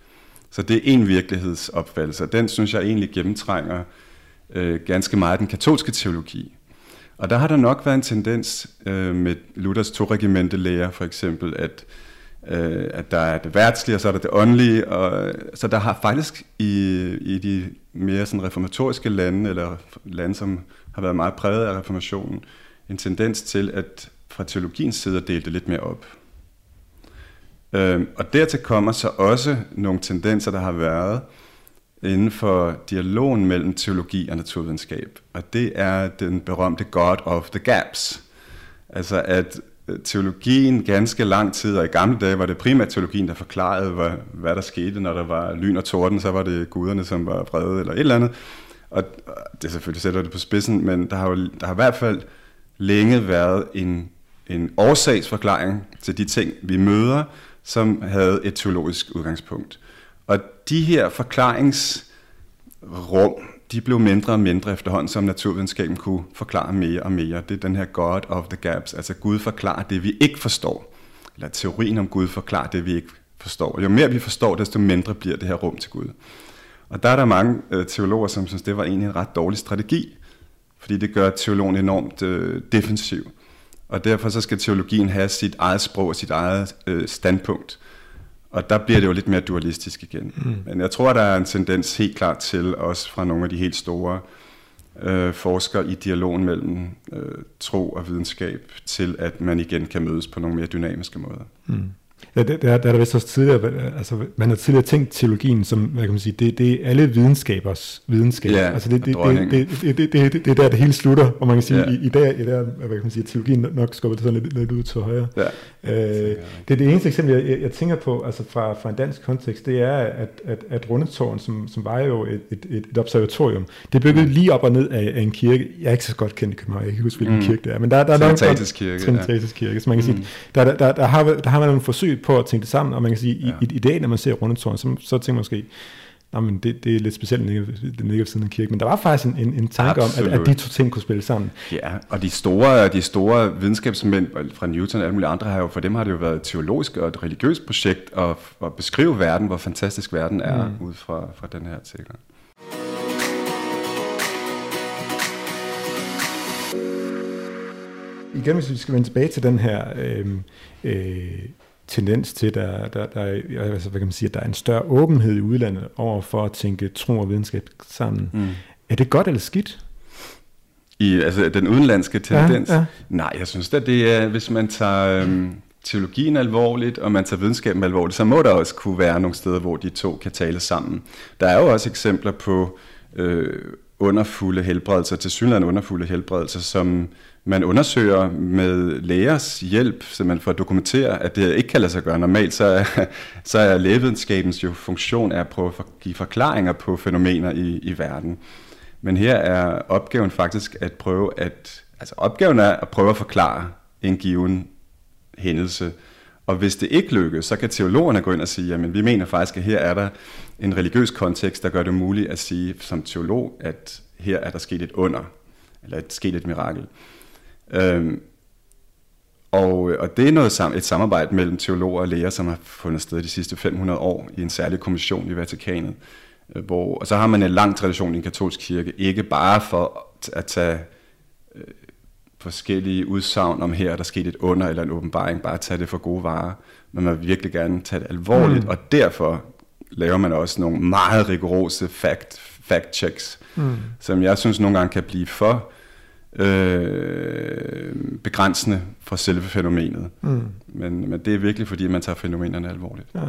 Så det er en virkelighedsopfattelse, og den synes jeg egentlig gennemtrænger øh, ganske meget den katolske teologi. Og der har der nok været en tendens øh, med Luthers to regimentelærer for eksempel, at, øh, at der er det værtslige, og så er der det åndelige. Og, øh, så der har faktisk i, i de mere sådan reformatoriske lande, eller lande, som har været meget præget af reformationen, en tendens til at fra teologiens side at dele det lidt mere op. Øhm, og dertil kommer så også nogle tendenser, der har været inden for dialogen mellem teologi og naturvidenskab. Og det er den berømte God of the Gaps. Altså at øh, teologien ganske lang tid, og i gamle dage var det primært teologien, der forklarede, hvad, hvad der skete, når der var lyn og torden, så var det guderne, som var vrede eller et eller andet. Og det selvfølgelig sætter det på spidsen, men der har jo der har i hvert fald længe været en, en årsagsforklaring til de ting, vi møder, som havde et teologisk udgangspunkt. Og de her forklaringsrum, de blev mindre og mindre efterhånden, som naturvidenskaben kunne forklare mere og mere. Det er den her God of the Gaps, altså Gud forklarer det, vi ikke forstår. Eller teorien om Gud forklarer det, vi ikke forstår. Jo mere vi forstår, desto mindre bliver det her rum til Gud. Og der er der mange øh, teologer, som synes, det var egentlig en ret dårlig strategi, fordi det gør teologen enormt øh, defensiv. Og derfor så skal teologien have sit eget sprog og sit eget øh, standpunkt. Og der bliver det jo lidt mere dualistisk igen. Mm. Men jeg tror, der er en tendens helt klart til, også fra nogle af de helt store øh, forskere i dialogen mellem øh, tro og videnskab, til at man igen kan mødes på nogle mere dynamiske måder. Mm. Ja, det, det, er, det er der vist også tidligere, altså man har tidligere tænkt teologien som, hvad kan man sige, det, det er alle videnskabers videnskab. Ja, altså det, det, det, det, det, det, det, det, det er der, det hele slutter, og man kan sige, ja. i, i, dag, i der, hvad kan man sige, teologien nok skubber det sådan lidt, lidt ud til højre. Ja. Øh, det er det eneste eksempel, jeg, jeg, jeg tænker på, altså fra, fra en dansk kontekst, det er, at, at, at Rundetårn, som, som var jo et, et, et, et observatorium, det bygget mm. lige op og ned af, af en kirke. Jeg er ikke så godt kendt i København, jeg kan ikke huske, hvilken mm. kirke det er, men der, der er nok... Trinitatis kirke. Trinitatis kirke, så man kan mm. sige, der, der, der, der, har, der har man nogle forsøg på at tænke det sammen, og man kan sige, ja. i, i, i dag, når man ser Rundetårn, så, så tænker man måske, Nå, men det, det er lidt specielt, den ligger ved siden af kirke. Men der var faktisk en, en, en tanke Absolut. om, at, at de to ting kunne spille sammen. Ja, og de store, de store videnskabsmænd fra Newton og alle mulige andre, har jo, for dem har det jo været et teologisk og et religiøst projekt at, at beskrive verden, hvor fantastisk verden er, mm. ud fra, fra den her tilgang. Igen, hvis vi skal vende tilbage til den her øh, øh, tendens til, der, der, der, altså, hvad kan man sige, at der er en større åbenhed i udlandet over for at tænke tro og videnskab sammen. Mm. Er det godt eller skidt? I altså, den udenlandske tendens? Ja, ja. Nej, jeg synes at det er, hvis man tager øhm, teologien alvorligt, og man tager videnskaben alvorligt, så må der også kunne være nogle steder, hvor de to kan tale sammen. Der er jo også eksempler på øh, underfulde helbredelser, til synligheden underfulde helbredelser, som man undersøger med lægers hjælp, så man får dokumentere, at det ikke kan lade sig gøre. Normalt så er, så er lægevidenskabens jo funktion er at prøve at give forklaringer på fænomener i, i verden. Men her er opgaven faktisk at prøve at, altså opgaven er at prøve at forklare en given hændelse. Og hvis det ikke lykkes, så kan teologerne gå ind og sige, jamen vi mener faktisk, at her er der en religiøs kontekst, der gør det muligt at sige som teolog, at her er der sket et under, eller et sket et mirakel. Øhm, og, og det er noget, et samarbejde mellem teologer og læger, som har fundet sted de sidste 500 år i en særlig kommission i Vatikanet. Øh, hvor, og så har man en lang tradition i en katolsk kirke, ikke bare for at tage øh, forskellige udsagn om her, der skete et under eller en åbenbaring, bare tage det for gode varer, men man vil virkelig gerne tage det alvorligt, mm. og derfor laver man også nogle meget rigorose fact, fact checks, mm. som jeg synes nogle gange kan blive for øh, begrænsende for selve fænomenet. Mm. Men, men det er virkelig fordi, man tager fænomenerne alvorligt. Ja.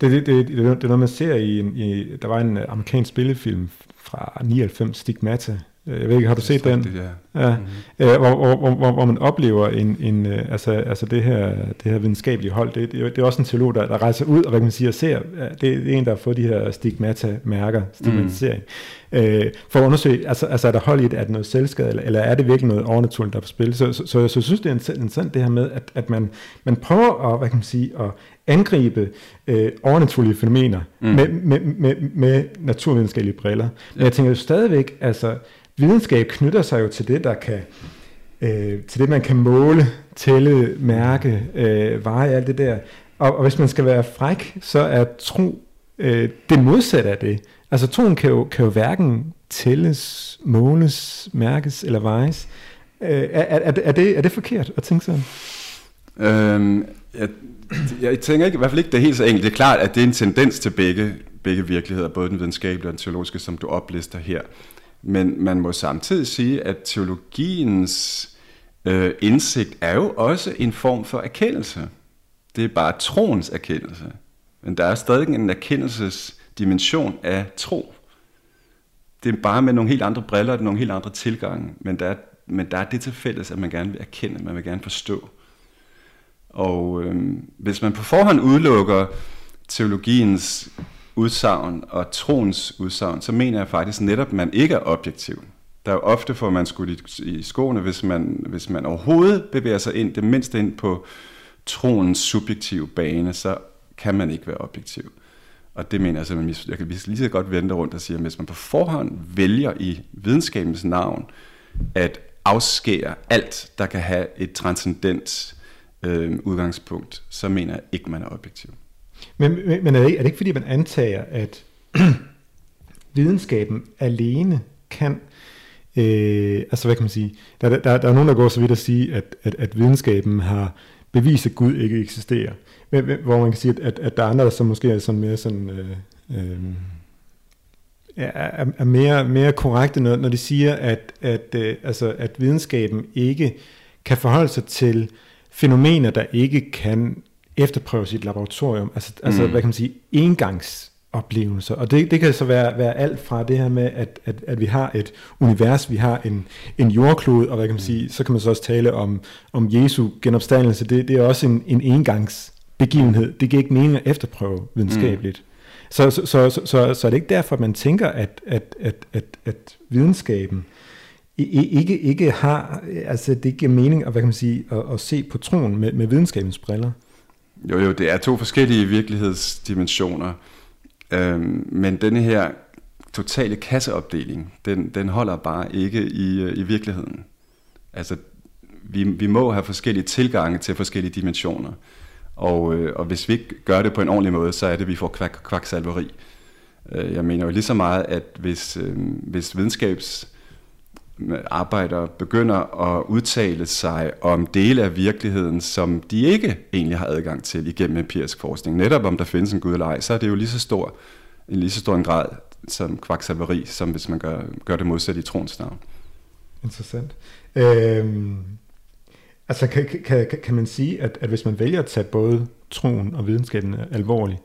Det, det, det, det, det er noget, man ser i, i... Der var en amerikansk spillefilm fra 99, Stigmata, Øh, jeg ved ikke, har du set den? Det, ja. ja. Mm-hmm. Øh, hvor, hvor, hvor, hvor man oplever en, en øh, altså, altså det, her, det her videnskabelige hold. Det, det, det er også en teolog, der, der rejser ud og hvad kan man sige, og ser. Det, det er en, der har fået de her stigmata-mærker, stigmatisering. Mm. Øh, for at undersøge, altså, altså er der hold i det, er det noget selvskade, eller, eller er det virkelig noget overnaturligt, der er på spil? Så, så, så, så synes, det er interessant det her med, at, at man, man prøver at, hvad kan man sige, at angribe øh, overnaturlige fænomener mm. med, med, med, med naturvidenskabelige briller. Men jeg tænker jo stadigvæk, altså videnskab knytter sig jo til det, der kan, øh, til det, man kan måle, tælle, mærke, øh, veje, alt det der. Og, og hvis man skal være fræk, så er tro øh, det modsatte af det. Altså troen kan jo, kan jo hverken tælles, måles, mærkes eller vejes. Øh, er, er, er, det, er det forkert at tænke sådan? Øhm, jeg, jeg tænker ikke, i hvert fald ikke, det er helt så enkelt. Det er klart, at det er en tendens til begge, begge virkeligheder, både den videnskabelige og den teologiske, som du oplister her. Men man må samtidig sige, at teologiens øh, indsigt er jo også en form for erkendelse. Det er bare troens erkendelse. Men der er stadig en erkendelsesdimension af tro. Det er bare med nogle helt andre briller og nogle helt andre tilgange. Men der er, men der er det til fælles, at man gerne vil erkende, man vil gerne forstå. Og øh, hvis man på forhånd udelukker teologiens udsagn og troens udsagn, så mener jeg faktisk netop, at man ikke er objektiv. Der er jo ofte, for man skulle i skoene, hvis man, hvis man overhovedet bevæger sig ind, det mindste ind på troens subjektive bane, så kan man ikke være objektiv. Og det mener jeg simpelthen, jeg kan lige så godt vente rundt og sige, at hvis man på forhånd vælger i videnskabens navn at afskære alt, der kan have et transcendent øh, udgangspunkt, så mener jeg ikke, man er objektiv. Men, men er, det ikke, er det ikke fordi, man antager, at videnskaben alene kan, øh, altså hvad kan man sige, der, der, der er nogen, der går så vidt at sige, at, at, at videnskaben har bevist, at Gud ikke eksisterer. Men, hvor man kan sige, at, at der er andre, der som måske er sådan mere sådan... Øh, øh, er, er mere, mere korrekte, når, når de siger, at, at, øh, altså, at videnskaben ikke kan forholde sig til fænomener, der ikke kan efterprøve sit laboratorium. Altså, altså, mm. altså hvad kan man sige, engangsoplevelser. Og det, det kan så være, være alt fra det her med, at, at, at vi har et univers, vi har en, en jordklode, og hvad kan man sige, så kan man så også tale om, om Jesu genopstandelse. Det, det er også en, en engangsbegivenhed. Det giver ikke mening at efterprøve videnskabeligt. Mm. Så, så, så, så, så, så er det ikke derfor, at man tænker, at, at, at, at, at videnskaben ikke, ikke har, altså det giver mening at, hvad kan man sige, at, at se på troen med, med videnskabens briller. Jo, jo, det er to forskellige virkelighedsdimensioner. Øhm, men denne her totale kasseopdeling, den, den holder bare ikke i, øh, i virkeligheden. Altså, vi, vi må have forskellige tilgange til forskellige dimensioner. Og, øh, og hvis vi ikke gør det på en ordentlig måde, så er det, at vi får kvak, kvaksalveri. Øh, jeg mener jo lige så meget, at hvis, øh, hvis videnskabs arbejdere begynder at udtale sig om dele af virkeligheden, som de ikke egentlig har adgang til igennem empirisk forskning. Netop om der findes en gud eller ej, så er det jo lige så stor, en lige så stor en grad som kvaksalveri, som hvis man gør, gør det modsat i troens navn. Interessant. Øhm, altså kan, kan, kan man sige, at, at hvis man vælger at tage både troen og videnskaben alvorligt,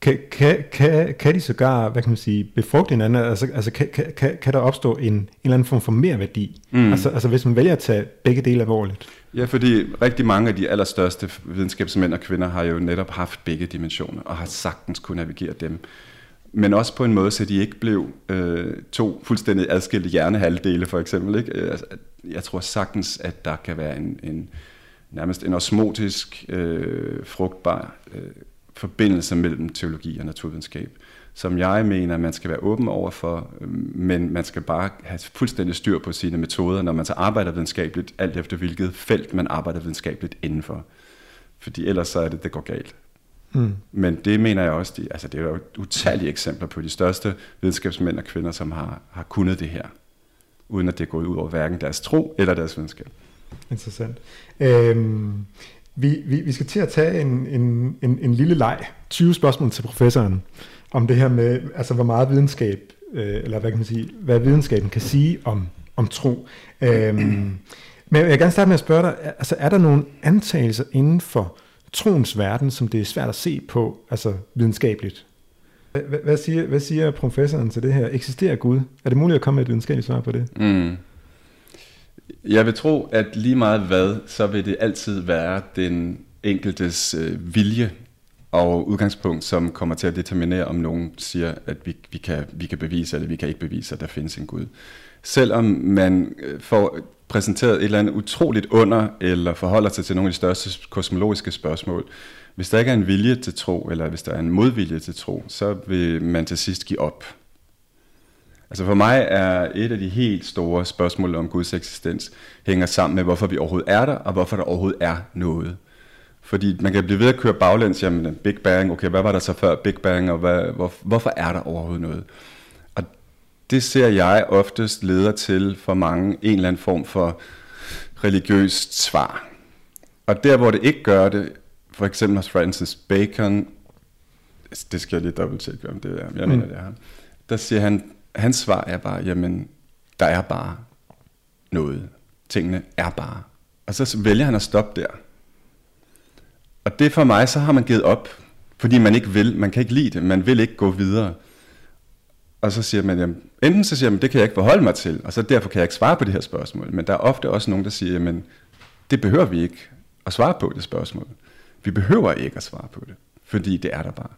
kan, kan, kan, kan de sågar, hvad kan man sige, befrugte hinanden? Altså, altså kan, kan, kan der opstå en, en eller anden form for mere værdi? Mm. Altså, altså hvis man vælger at tage begge dele alvorligt? Ja, fordi rigtig mange af de allerstørste videnskabsmænd og kvinder har jo netop haft begge dimensioner, og har sagtens kunne navigere dem. Men også på en måde, så de ikke blev øh, to fuldstændig adskilte hjernehalvdele, for eksempel. Ikke? Øh, altså, jeg tror sagtens, at der kan være en, en nærmest en osmotisk, øh, frugtbar øh, forbindelse mellem teologi og naturvidenskab, som jeg mener, man skal være åben over for, men man skal bare have fuldstændig styr på sine metoder, når man så arbejder videnskabeligt, alt efter hvilket felt man arbejder videnskabeligt indenfor. Fordi ellers så er det, det går galt. Mm. Men det mener jeg også, de, altså det er jo utallige eksempler på de største videnskabsmænd og kvinder, som har, har kunnet det her, uden at det er gået ud over hverken deres tro eller deres videnskab. Interessant. Øhm, vi, vi, vi skal til at tage en, en, en, en lille leg. 20 spørgsmål til professoren om det her med, altså hvor meget videnskab, øh, eller hvad kan man sige, hvad videnskaben kan sige om, om tro. Øhm, men jeg vil gerne starte med at spørge dig, altså er der nogle antagelser inden for troens verden, som det er svært at se på, altså videnskabeligt? Hvad, hvad, siger, hvad siger professoren til det her? Eksisterer Gud? Er det muligt at komme med et videnskabeligt svar på det? Mm. Jeg vil tro, at lige meget hvad, så vil det altid være den enkeltes øh, vilje og udgangspunkt, som kommer til at determinere, om nogen siger, at vi, vi, kan, vi kan bevise, eller vi kan ikke bevise, at der findes en Gud. Selvom man øh, får præsenteret et eller andet utroligt under, eller forholder sig til nogle af de største kosmologiske spørgsmål, hvis der ikke er en vilje til tro, eller hvis der er en modvilje til tro, så vil man til sidst give op. Altså for mig er et af de helt store spørgsmål om Guds eksistens hænger sammen med, hvorfor vi overhovedet er der, og hvorfor der overhovedet er noget. Fordi man kan blive ved at køre baglæns, jamen Big Bang, okay, hvad var der så før Big Bang, og hvad, hvor, hvorfor er der overhovedet noget? Og det ser jeg oftest leder til for mange en eller anden form for religiøst svar. Og der hvor det ikke gør det, for eksempel hos Francis Bacon, det skal jeg lige dobbelt tjekke om det er, jeg mener mm. det er der siger han, hans svar er bare, jamen, der er bare noget. Tingene er bare. Og så vælger han at stoppe der. Og det for mig, så har man givet op, fordi man ikke vil, man kan ikke lide det, man vil ikke gå videre. Og så siger man, jamen, enten så siger man, det kan jeg ikke forholde mig til, og så derfor kan jeg ikke svare på det her spørgsmål. Men der er ofte også nogen, der siger, jamen, det behøver vi ikke at svare på det spørgsmål. Vi behøver ikke at svare på det, fordi det er der bare.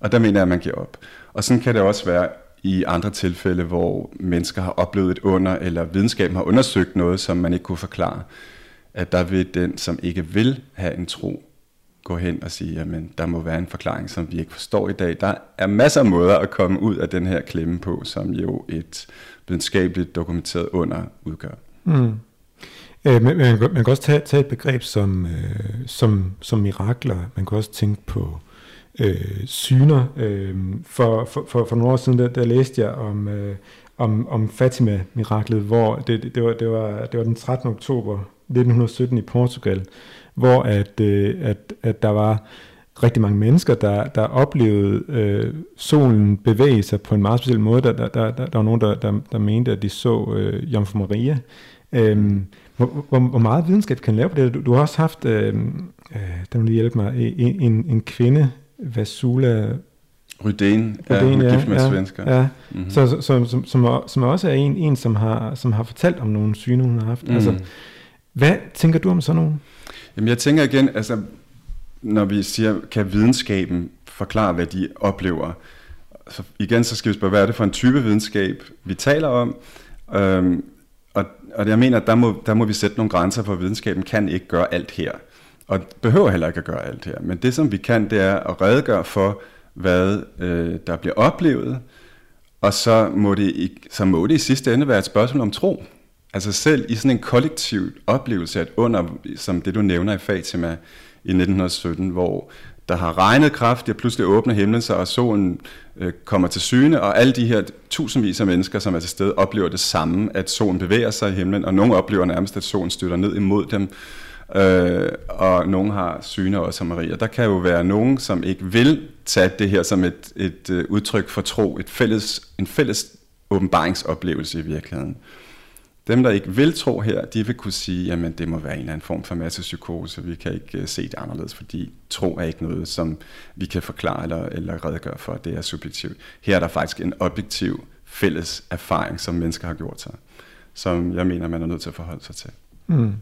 Og der mener jeg, at man giver op. Og sådan kan det også være i andre tilfælde, hvor mennesker har oplevet et under, eller videnskaben har undersøgt noget, som man ikke kunne forklare, at der vil den, som ikke vil have en tro, gå hen og sige, jamen der må være en forklaring, som vi ikke forstår i dag. Der er masser af måder at komme ud af den her klemme på, som jo et videnskabeligt dokumenteret under udgør. Mm. Øh, men man, man kan også tage, tage et begreb som, øh, som, som mirakler. Man kan også tænke på øh, syner. Øh, for, for, for, for nogle år siden, der, der læste jeg om, øh, om, om Fatima-miraklet, hvor det, det, det, var, det, var, det var den 13. oktober 1917 i Portugal, hvor at, øh, at, at der var rigtig mange mennesker, der, der oplevede øh, solen bevæge sig på en meget speciel måde. Der, der, der, der var nogen, der, der, der mente, at de så øh, Jomfru Maria. Øhm, hvor, hvor, hvor meget videnskab kan lave på det? Du, du har også haft, øh, øh, der vil hjælpe mig, en, en, en kvinde, Vasula Rydén, ja, gift med ja, svensker. Ja. Mm-hmm. Så, så, som, som, som, som også er en, en som, har, som har fortalt om nogle syne, hun har haft. Mm. Altså, hvad tænker du om sådan nogen? Jamen jeg tænker igen, altså, når vi siger, kan videnskaben forklare, hvad de oplever? Så igen, så skal vi spørge, hvad er det for en type videnskab, vi taler om? Øhm, og, og jeg mener, der må, der må vi sætte nogle grænser, for videnskaben kan ikke gøre alt her og behøver heller ikke at gøre alt her. Men det, som vi kan, det er at redegøre for, hvad øh, der bliver oplevet, og så må, det i, så må det i sidste ende være et spørgsmål om tro. Altså selv i sådan en kollektiv oplevelse, at under, som det du nævner i Fatima i 1917, hvor der har regnet kraftigt, og pludselig åbner himlen sig, og solen øh, kommer til syne, og alle de her tusindvis af mennesker, som er til stede, oplever det samme, at solen bevæger sig i himlen, og nogle oplever nærmest, at solen støtter ned imod dem, øh, og nogen har syne også som Maria. Der kan jo være nogen, som ikke vil tage det her som et, et uh, udtryk for tro, et fælles, en fælles åbenbaringsoplevelse i virkeligheden. Dem, der ikke vil tro her, de vil kunne sige, jamen det må være en eller anden form for massepsykose, vi kan ikke uh, se det anderledes, fordi tro er ikke noget, som vi kan forklare eller, eller redegøre for, det er subjektivt. Her er der faktisk en objektiv fælles erfaring, som mennesker har gjort sig, som jeg mener, man er nødt til at forholde sig til. Mm.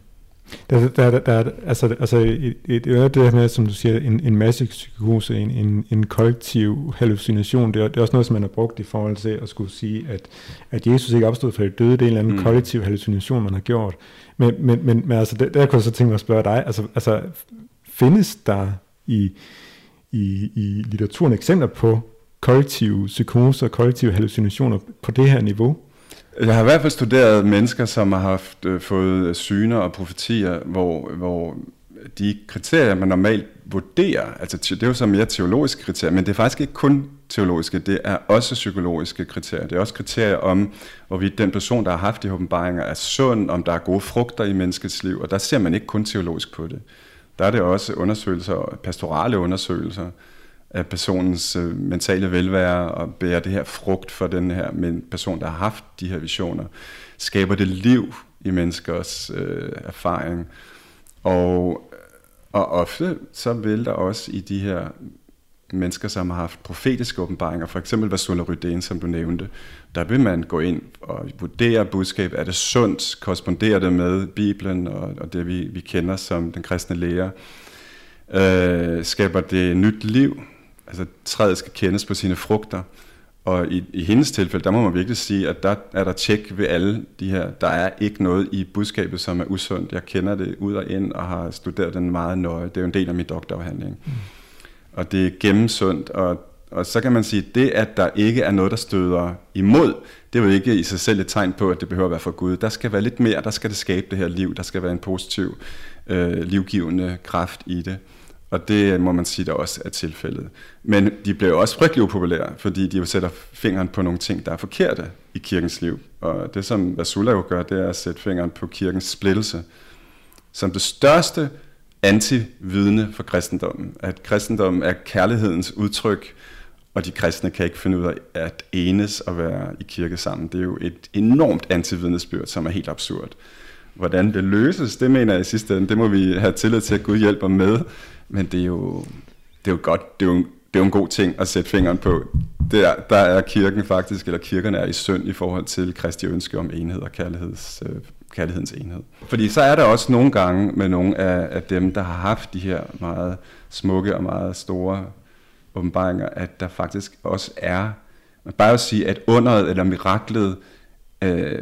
Der, der, der, der, altså, altså et, et, det her med, som du siger, en, en masse psykose, en, en, en kollektiv hallucination, det er, det er også noget, som man har brugt i forhold til at skulle sige, at, at Jesus ikke opstod fra det døde, det er en eller anden mm. kollektiv hallucination, man har gjort. Men, men, men, men altså, der, der kunne jeg så tænke mig at spørge dig, altså, altså findes der i, i, i litteraturen eksempler på kollektive psykoser, kollektive hallucinationer på det her niveau? Jeg har i hvert fald studeret mennesker, som har haft øh, fået øh, syner og profetier, hvor, hvor de kriterier, man normalt vurderer, altså det er jo så mere teologiske kriterier, men det er faktisk ikke kun teologiske, det er også psykologiske kriterier. Det er også kriterier om, hvorvidt den person, der har haft de åbenbaringer, er sund, om der er gode frugter i menneskets liv, og der ser man ikke kun teologisk på det. Der er det også undersøgelser, pastorale undersøgelser, af personens øh, mentale velvære og bære det her frugt for den her men person, der har haft de her visioner. Skaber det liv i menneskers øh, erfaring. Og, og ofte så vil der også i de her mennesker, som har haft profetiske åbenbaringer, for eksempel Vasula Rydén, som du nævnte, der vil man gå ind og vurdere budskab. Er det sundt? Korresponderer det med Bibelen og, og det, vi, vi kender som den kristne lære? Øh, skaber det nyt liv? Altså træet skal kendes på sine frugter. Og i, i hendes tilfælde, der må man virkelig sige, at der er der tjek ved alle de her. Der er ikke noget i budskabet, som er usundt. Jeg kender det ud og ind og har studeret den meget nøje. Det er jo en del af min doktorafhandling. Mm. Og det er gennemsundt, og og så kan man sige, at det, at der ikke er noget, der støder imod, det er jo ikke i sig selv et tegn på, at det behøver at være for Gud. Der skal være lidt mere, der skal det skabe det her liv, der skal være en positiv, øh, livgivende kraft i det. Og det må man sige, der også er tilfældet. Men de bliver jo også frygtelig upopulære, fordi de jo sætter fingeren på nogle ting, der er forkerte i kirkens liv. Og det, som Vasula jo gør, det er at sætte fingeren på kirkens splittelse. Som det største antividne for kristendommen. At kristendommen er kærlighedens udtryk, og de kristne kan ikke finde ud af at enes og være i kirke sammen. Det er jo et enormt antividnesbyrd, som er helt absurd. Hvordan det løses, det mener jeg i sidste ende, det må vi have tillid til, at Gud hjælper med. Men det er jo, det er jo godt, det er jo, det er jo en god ting at sætte fingeren på. Der, der er kirken faktisk, eller kirkerne er i synd i forhold til Kristi ønske om enhed og kærligheds, øh, kærlighedens enhed. Fordi så er der også nogle gange med nogle af, af dem, der har haft de her meget smukke og meget store åbenbaringer, at der faktisk også er, man bare at sige, at underet eller miraklet øh,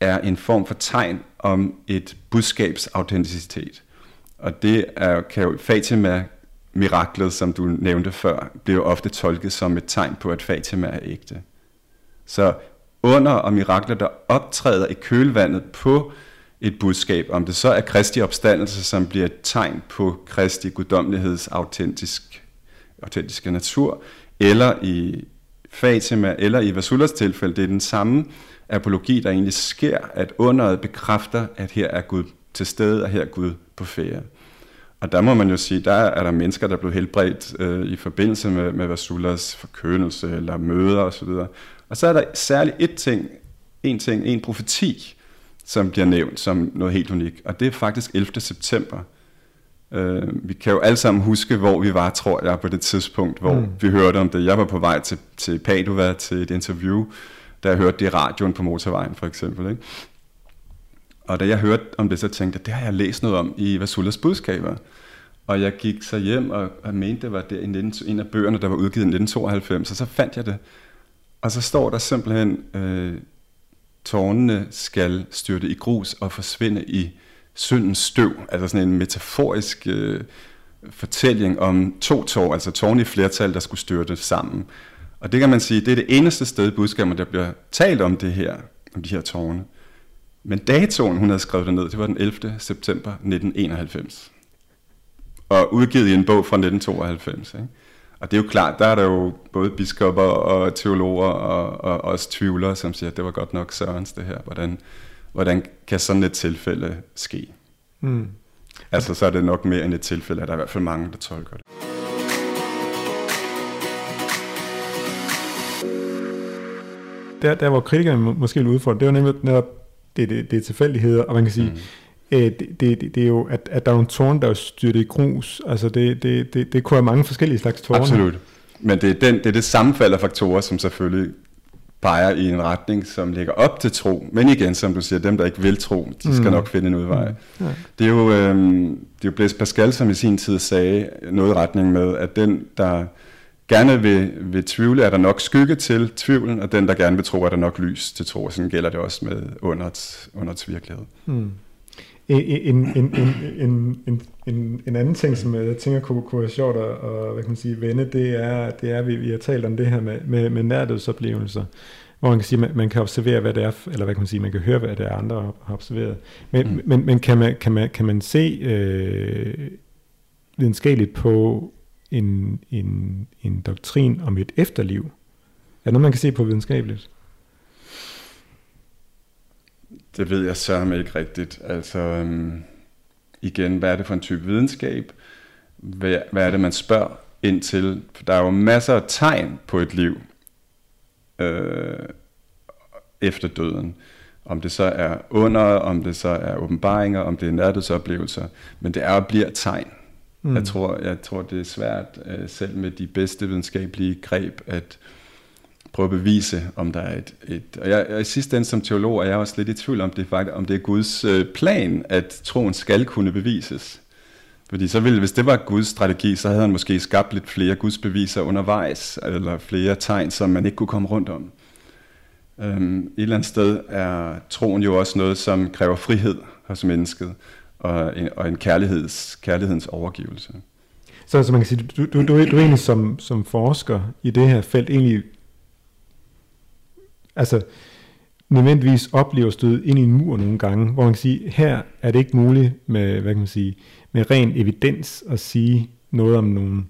er en form for tegn om et budskabs autenticitet. Og det er, kan jo Fatima miraklet, som du nævnte før, bliver jo ofte tolket som et tegn på, at Fatima er ægte. Så under og mirakler, der optræder i kølvandet på et budskab, om det så er Kristi opstandelse, som bliver et tegn på Kristi guddommeligheds autentisk, autentiske natur, eller i Fatima, eller i Vasulas tilfælde, det er den samme apologi, der egentlig sker, at underet bekræfter, at her er Gud til stede, og her er Gud på ferie. Og der må man jo sige, der er der mennesker, der blev helbredt øh, i forbindelse med, med Vasulas forkønnelse eller møder osv. Og, så er der særligt et ting, en ting, en profeti, som bliver nævnt som noget helt unikt, og det er faktisk 11. september. Øh, vi kan jo alle sammen huske, hvor vi var, tror jeg, på det tidspunkt, hvor mm. vi hørte om det. Jeg var på vej til, til Padua til et interview, da jeg hørte det i radioen på motorvejen, for eksempel. Ikke? Og da jeg hørte om det, så tænkte jeg, det har jeg læst noget om i Vasulas budskaber. Og jeg gik så hjem og, og mente, det var der i 19, en af bøgerne, der var udgivet i 1992, og så fandt jeg det. Og så står der simpelthen, øh, tårnene skal styrte i grus og forsvinde i syndens støv. Altså sådan en metaforisk øh, fortælling om to tårn, altså tårne i flertal, der skulle styrte sammen. Og det kan man sige, det er det eneste sted i budskabet, der bliver talt om det her, om de her tårne. Men datoen, hun havde skrevet det ned, det var den 11. september 1991. og udgivet i en bog fra 1992. Ikke? Og det er jo klart, der er der jo både biskopper og teologer og, og også tvivlere, som siger, at det var godt nok Sørens det her. Hvordan, hvordan kan sådan et tilfælde ske? Mm. Altså så er det nok mere end et tilfælde, at der er i hvert fald mange, der tolker det. Der, der hvor kritikerne måske vil udfordre, det jo nemlig netop det, det, det er tilfældigheder, og man kan sige, mm øh, det, det, det er jo, at, at der er en tårn, der er styrtet i grus. Altså det, det, det, det kunne have mange forskellige slags tårne. Absolut. Men det er, den, det er det sammenfald af faktorer, som selvfølgelig peger i en retning, som ligger op til tro. Men igen, som du siger, dem, der ikke vil tro, de skal mm. nok finde en udvej. Mm. Ja. Det er jo, øh, det er jo Blaise Pascal, som i sin tid sagde noget i retning med, at den, der gerne vil, vil tvivle, er der nok skygge til tvivlen, og den, der gerne vil tro, er der nok lys til tro. Sådan gælder det også med underets, underets virkelighed. Mm. En, en, en, en, en, en, en anden ting, som jeg tænker kunne, kunne være sjovt at, at hvad kan man sige, vende, det er, det er vi, vi har talt om det her med, med, med nærdødsoplevelser, hvor man kan sige, man, man kan observere, hvad det er, eller hvad kan man sige, man kan høre, hvad det er, andre har observeret. Men, mm. men, men kan, man, kan, man, kan man se øh, videnskabeligt på en, en, en doktrin om et efterliv? Er det noget, man kan se på videnskabeligt? Det ved jeg sørme ikke rigtigt. Altså, øhm, igen, hvad er det for en type videnskab? Hvad, hvad er det, man spørger ind til? For der er jo masser af tegn på et liv øh, efter døden. Om det så er under, om det så er åbenbaringer, om det er nærdødsoplevelser. Men det er og bliver tegn. Mm. Jeg, tror, jeg tror, det er svært, øh, selv med de bedste videnskabelige greb, at prøve at bevise, om der er et... et og jeg, og i sidste ende som teolog er jeg også lidt i tvivl om, det faktisk, om det er Guds øh, plan, at troen skal kunne bevises. Fordi så ville, hvis det var Guds strategi, så havde han måske skabt lidt flere Guds beviser undervejs, eller flere tegn, som man ikke kunne komme rundt om. Øhm, et eller andet sted er troen jo også noget, som kræver frihed hos mennesket, og en, og en kærligheds, kærlighedens overgivelse. Så, så man kan sige, du, du, du, du er egentlig som, som forsker i det her felt egentlig altså nødvendigvis oplever stød ind i en mur nogle gange, hvor man kan sige, her er det ikke muligt med, hvad kan man sige, med ren evidens at sige noget om nogle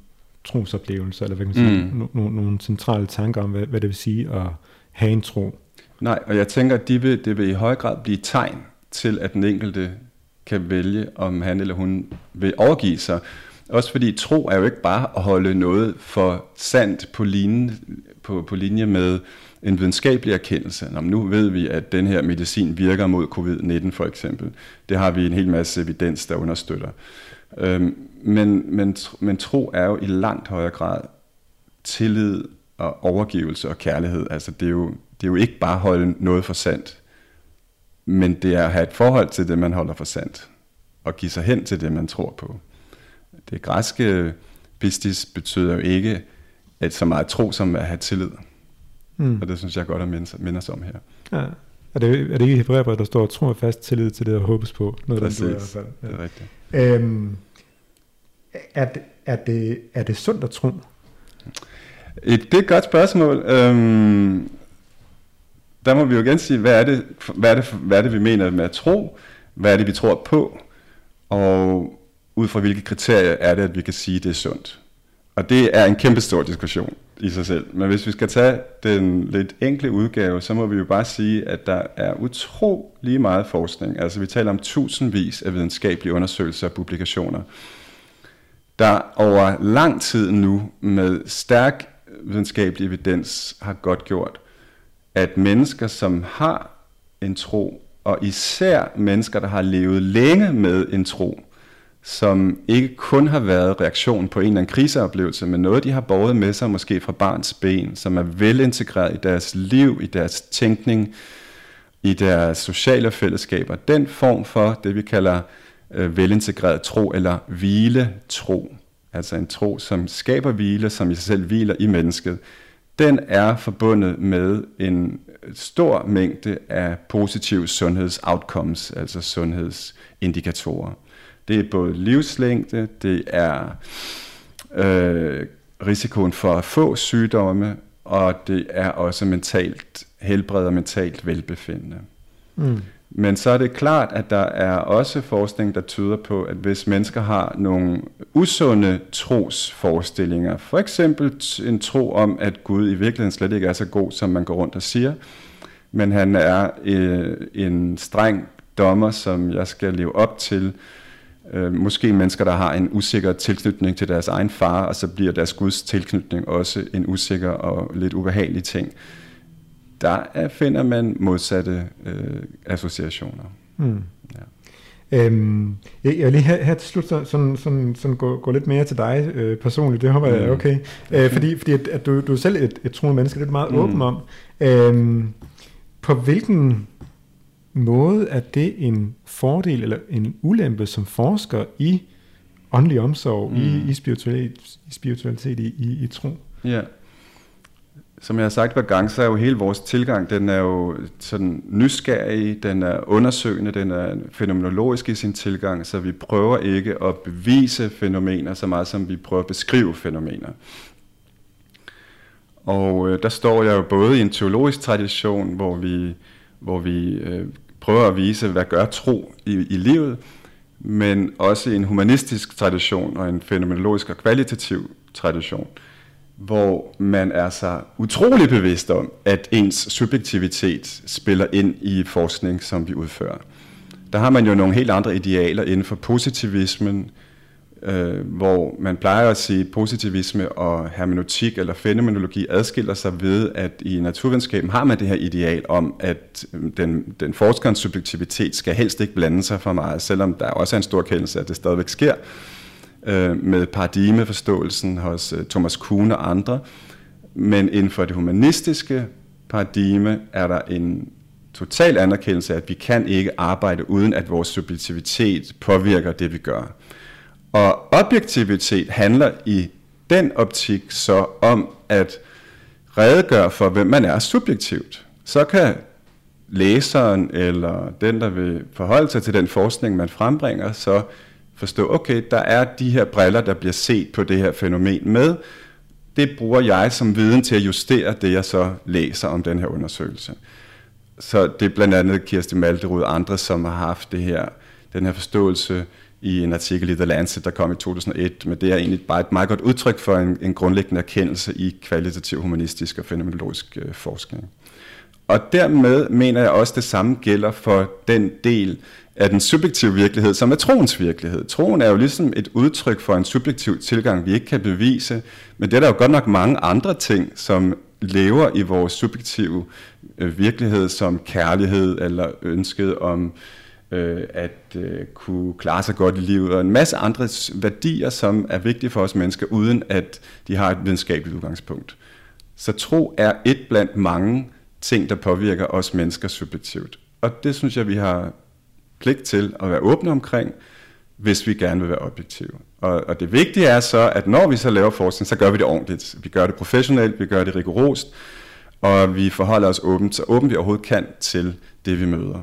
trosoplevelser, eller hvad kan man sige, mm. no, no, nogle centrale tanker om, hvad, hvad det vil sige at have en tro. Nej, og jeg tænker, at de vil, det vil i høj grad blive tegn til, at den enkelte kan vælge, om han eller hun vil overgive sig. Også fordi tro er jo ikke bare at holde noget for sandt på linje, på, på linje med en videnskabelig erkendelse. Nå, nu ved vi, at den her medicin virker mod covid-19 for eksempel. Det har vi en hel masse evidens, der understøtter. Øhm, men, men, men tro er jo i langt højere grad tillid og overgivelse og kærlighed. Altså det er jo, det er jo ikke bare at holde noget for sandt, men det er at have et forhold til det, man holder for sandt, og give sig hen til det, man tror på. Det græske pistis betyder jo ikke at så meget tro, som at have tillid. Mm. Og det synes jeg godt at minde, minde om her. Ja. Er det, er det ikke i Hebræerbrevet, der står, tro er fast tillid til det, og håbes på? Noget, Præcis, der, du i hvert fald. Ja. det er rigtigt. Øhm, er, det, er, det, er det sundt at tro? Et, det er et godt spørgsmål. Øhm, der må vi jo igen sige, hvad er, det, hvad, er det, hvad er det, vi mener med at tro? Hvad er det, vi tror på? Og ud fra hvilke kriterier er det, at vi kan sige, at det er sundt? Og det er en kæmpe stor diskussion i sig selv. Men hvis vi skal tage den lidt enkle udgave, så må vi jo bare sige, at der er utrolig meget forskning. Altså vi taler om tusindvis af videnskabelige undersøgelser og publikationer, der over lang tid nu med stærk videnskabelig evidens har godt gjort, at mennesker, som har en tro, og især mennesker, der har levet længe med en tro, som ikke kun har været reaktion på en eller anden kriseoplevelse, men noget, de har båret med sig måske fra barns ben, som er velintegreret i deres liv, i deres tænkning, i deres sociale fællesskaber. Den form for det, vi kalder øh, velintegreret tro eller hvile-tro, altså en tro, som skaber hvile, som i sig selv hviler i mennesket, den er forbundet med en stor mængde af positive sundhedsoutcomes, altså sundhedsindikatorer. Det er både livslængde, det er øh, risikoen for at få sygdomme, og det er også mentalt helbred og mentalt velbefindende. Mm. Men så er det klart, at der er også forskning, der tyder på, at hvis mennesker har nogle usunde trosforestillinger. For eksempel en tro om, at Gud i virkeligheden slet ikke er så god, som man går rundt og siger, men han er øh, en streng dommer, som jeg skal leve op til. Øh, måske mennesker, der har en usikker tilknytning til deres egen far, og så bliver deres Guds tilknytning også en usikker og lidt ubehagelig ting. Der finder man modsatte øh, associationer. Mm. Øhm, jeg, jeg vil lige her, her til slut sådan, sådan, sådan, sådan gå, gå lidt mere til dig øh, personligt, det håber jeg er mm. okay. Øh, fordi fordi at, at du, du er selv et, et troende menneske, det er meget mm. åben om. Øhm, på hvilken måde er det en fordel eller en ulempe som forsker i åndelig omsorg, mm. i, i spiritualitet, i, spiritualitet i, i, i tro? Ja som jeg har sagt hver gang, så er jo hele vores tilgang, den er jo sådan nysgerrig, den er undersøgende, den er fænomenologisk i sin tilgang, så vi prøver ikke at bevise fænomener så meget, som vi prøver at beskrive fænomener. Og øh, der står jeg jo både i en teologisk tradition, hvor vi, hvor vi øh, prøver at vise, hvad gør tro i, i livet, men også i en humanistisk tradition og en fænomenologisk og kvalitativ tradition hvor man er så utrolig bevidst om, at ens subjektivitet spiller ind i forskning, som vi udfører. Der har man jo nogle helt andre idealer inden for positivismen, øh, hvor man plejer at sige, at positivisme og hermeneutik eller fænomenologi adskiller sig ved, at i naturvidenskaben har man det her ideal om, at øh, den, den forskerens subjektivitet skal helst ikke blande sig for meget, selvom der også er en stor kendelse, at det stadigvæk sker øh, Øh, med paradigmeforståelsen hos øh, Thomas Kuhn og andre. Men inden for det humanistiske paradigme er der en total anerkendelse af, at vi kan ikke arbejde uden at vores subjektivitet påvirker det, vi gør. Og objektivitet handler i den optik så om at redegøre for, hvem man er subjektivt. Så kan læseren eller den, der vil forholde sig til den forskning, man frembringer, så forstå, okay, der er de her briller, der bliver set på det her fænomen med. Det bruger jeg som viden til at justere det, jeg så læser om den her undersøgelse. Så det er blandt andet Kirsti Malderud og andre, som har haft det her, den her forståelse i en artikel i The Lancet, der kom i 2001, men det er egentlig bare et meget godt udtryk for en, en grundlæggende erkendelse i kvalitativ humanistisk og fænomenologisk øh, forskning. Og dermed mener jeg også, det samme gælder for den del af den subjektive virkelighed, som er troens virkelighed. Troen er jo ligesom et udtryk for en subjektiv tilgang, vi ikke kan bevise, men det er der jo godt nok mange andre ting, som lever i vores subjektive øh, virkelighed, som kærlighed eller ønsket om øh, at øh, kunne klare sig godt i livet, og en masse andre værdier, som er vigtige for os mennesker, uden at de har et videnskabeligt udgangspunkt. Så tro er et blandt mange ting, der påvirker os mennesker subjektivt. Og det synes jeg, vi har pligt til at være åbne omkring, hvis vi gerne vil være objektive. Og, og det vigtige er så, at når vi så laver forskning, så gør vi det ordentligt. Vi gør det professionelt, vi gør det rigorost, og vi forholder os åbent, så åbent vi overhovedet kan til det, vi møder.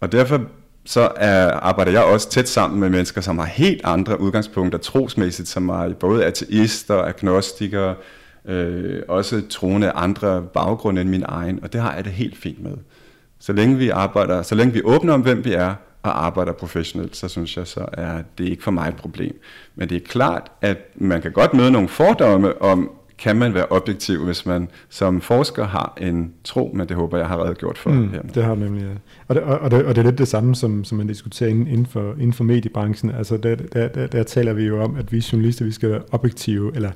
Og derfor så er, arbejder jeg også tæt sammen med mennesker, som har helt andre udgangspunkter trosmæssigt, som er både ateister, agnostikere, øh, også troende andre baggrunde end min egen, og det har jeg det helt fint med. Så længe vi arbejder, så længe vi åbner om, hvem vi er, og arbejder professionelt, så synes jeg så er det ikke for mig et problem. Men det er klart, at man kan godt møde nogle fordomme om, kan man være objektiv, hvis man som forsker har en tro, men det håber jeg har redegjort for. Mm, her. Det har nemlig, ja. Og det, og, det, og det er lidt det samme, som, som man diskuterer inden for, inden for mediebranchen. Altså der, der, der, der taler vi jo om, at vi journalister, vi skal være objektive, eller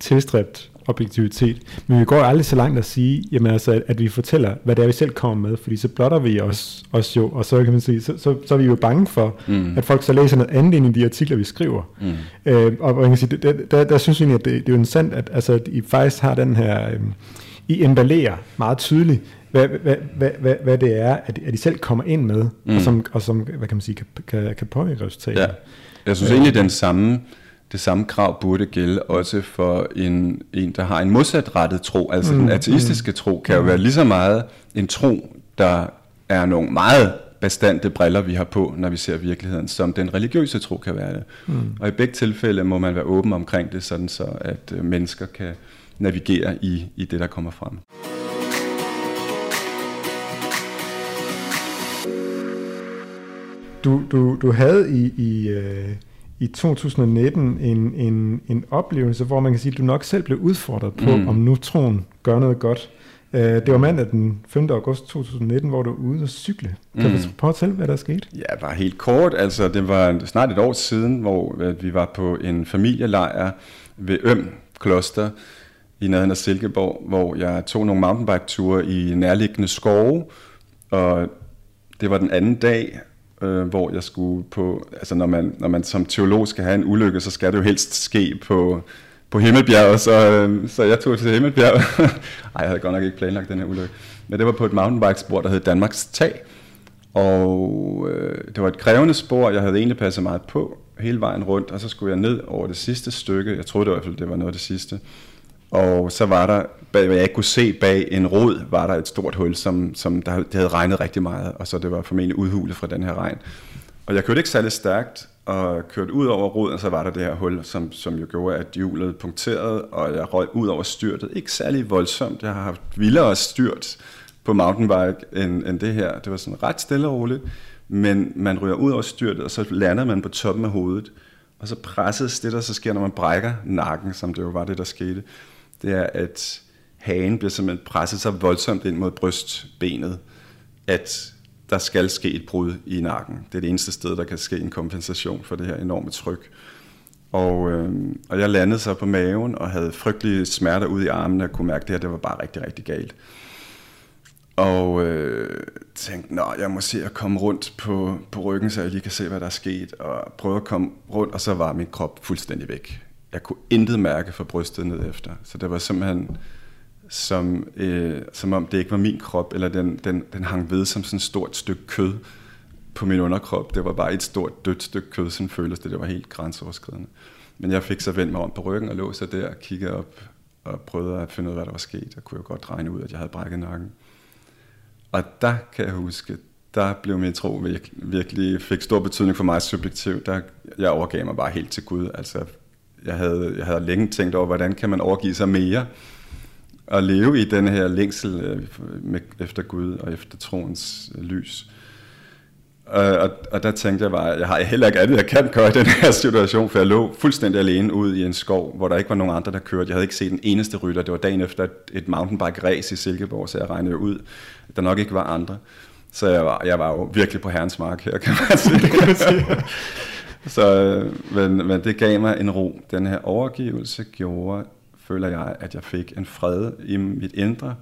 tilstræbt objektivitet. Men vi går aldrig så langt at sige, jamen altså, at vi fortæller, hvad det er, vi selv kommer med, fordi så blotter vi os, os jo, og så kan man sige, så, så, så er vi jo bange for, mm. at folk så læser noget andet end i de artikler, vi skriver. Mm. Øh, og, jeg kan sige, der, der, der synes jeg egentlig, at det, det er jo interessant, at, altså, at I faktisk har den her, øh, I emballerer meget tydeligt, hvad, hvad, hvad, hvad, hvad det er, at, at I selv kommer ind med, mm. og, som, og som, hvad kan man sige, kan, kan, kan påvirke resultatet. Ja. Jeg synes egentlig, den samme det samme krav burde gælde også for en, en der har en modsatrettet tro. Altså mm, den ateistiske mm, tro kan jo være lige så meget en tro, der er nogle meget bastante briller, vi har på, når vi ser virkeligheden, som den religiøse tro kan være det. Mm. Og i begge tilfælde må man være åben omkring det, sådan så at øh, mennesker kan navigere i, i det, der kommer frem. Du, du, du havde i, i, øh, i 2019 en, en, en oplevelse, hvor man kan sige, at du nok selv blev udfordret på, mm. om nu troen gør noget godt. Uh, det var mandag den 5. august 2019, hvor du var ude og cykle. Kan mm. du fortælle, hvad der er sket? Ja, bare helt kort. Altså, det var snart et år siden, hvor vi var på en familielejr ved Øm Kloster i nærheden af Silkeborg, hvor jeg tog nogle mountainbike-ture i nærliggende skove, og det var den anden dag, øh, hvor jeg skulle på, altså når man, når man som teolog skal have en ulykke, så skal det jo helst ske på, på Himmelbjerget, så, øh, så jeg tog til Himmelbjerget. Ej, jeg havde godt nok ikke planlagt den her ulykke. Men det var på et mountainbike-spor, der hed Danmarks Tag, og øh, det var et krævende spor, jeg havde egentlig passet meget på hele vejen rundt, og så skulle jeg ned over det sidste stykke, jeg troede det i hvert fald, det var noget af det sidste, og så var der, bag, hvad jeg kunne se bag en rod, var der et stort hul, som, som der, det havde regnet rigtig meget, og så det var formentlig udhulet fra den her regn. Og jeg kørte ikke særlig stærkt, og kørte ud over roden, og så var der det her hul, som, som jo gjorde, at hjulet punkterede, og jeg røg ud over styrtet. Ikke særlig voldsomt. Jeg har haft vildere styrt på mountainbike end, end det her. Det var sådan ret stille og roligt, men man ryger ud over styrtet, og så lander man på toppen af hovedet. Og så presses det, der så sker, når man brækker nakken, som det jo var det, der skete det er, at hagen bliver simpelthen presset så voldsomt ind mod brystbenet, at der skal ske et brud i nakken. Det er det eneste sted, der kan ske en kompensation for det her enorme tryk. Og, øh, og jeg landede så på maven og havde frygtelige smerter ud i armene og kunne mærke, at det her det var bare rigtig, rigtig galt. Og øh, tænkte, nå, jeg må se at komme rundt på, på ryggen, så jeg lige kan se, hvad der er sket. Og prøve at komme rundt, og så var min krop fuldstændig væk jeg kunne intet mærke fra brystet ned efter. Så det var simpelthen som, øh, som om det ikke var min krop, eller den, den, den hang ved som sådan et stort stykke kød på min underkrop. Det var bare et stort dødt stykke kød, som føltes det. Det var helt grænseoverskridende. Men jeg fik så vendt mig om på ryggen og lå så der og kiggede op og prøvede at finde ud af, hvad der var sket. Og kunne jo godt regne ud, at jeg havde brækket nakken. Og der kan jeg huske, der blev min tro virkelig, virkelig fik stor betydning for mig subjektivt. Der, jeg overgav mig bare helt til Gud. Altså, jeg havde, jeg havde længe tænkt over, hvordan kan man overgive sig mere og leve i den her længsel øh, med, efter Gud og efter troens øh, lys. Og, og, og der tænkte jeg bare, jeg har heller ikke andet, jeg kan gøre i den her situation, for jeg lå fuldstændig alene ude i en skov, hvor der ikke var nogen andre, der kørte. Jeg havde ikke set en eneste rytter. Det var dagen efter et mountainbike-race i Silkeborg, så jeg regnede ud, der nok ikke var andre. Så jeg var, jeg var jo virkelig på herrens mark her, kan man sige. Så, øh, men, men det gav mig en ro. Den her overgivelse gjorde, føler jeg, at jeg fik en fred i mit indre,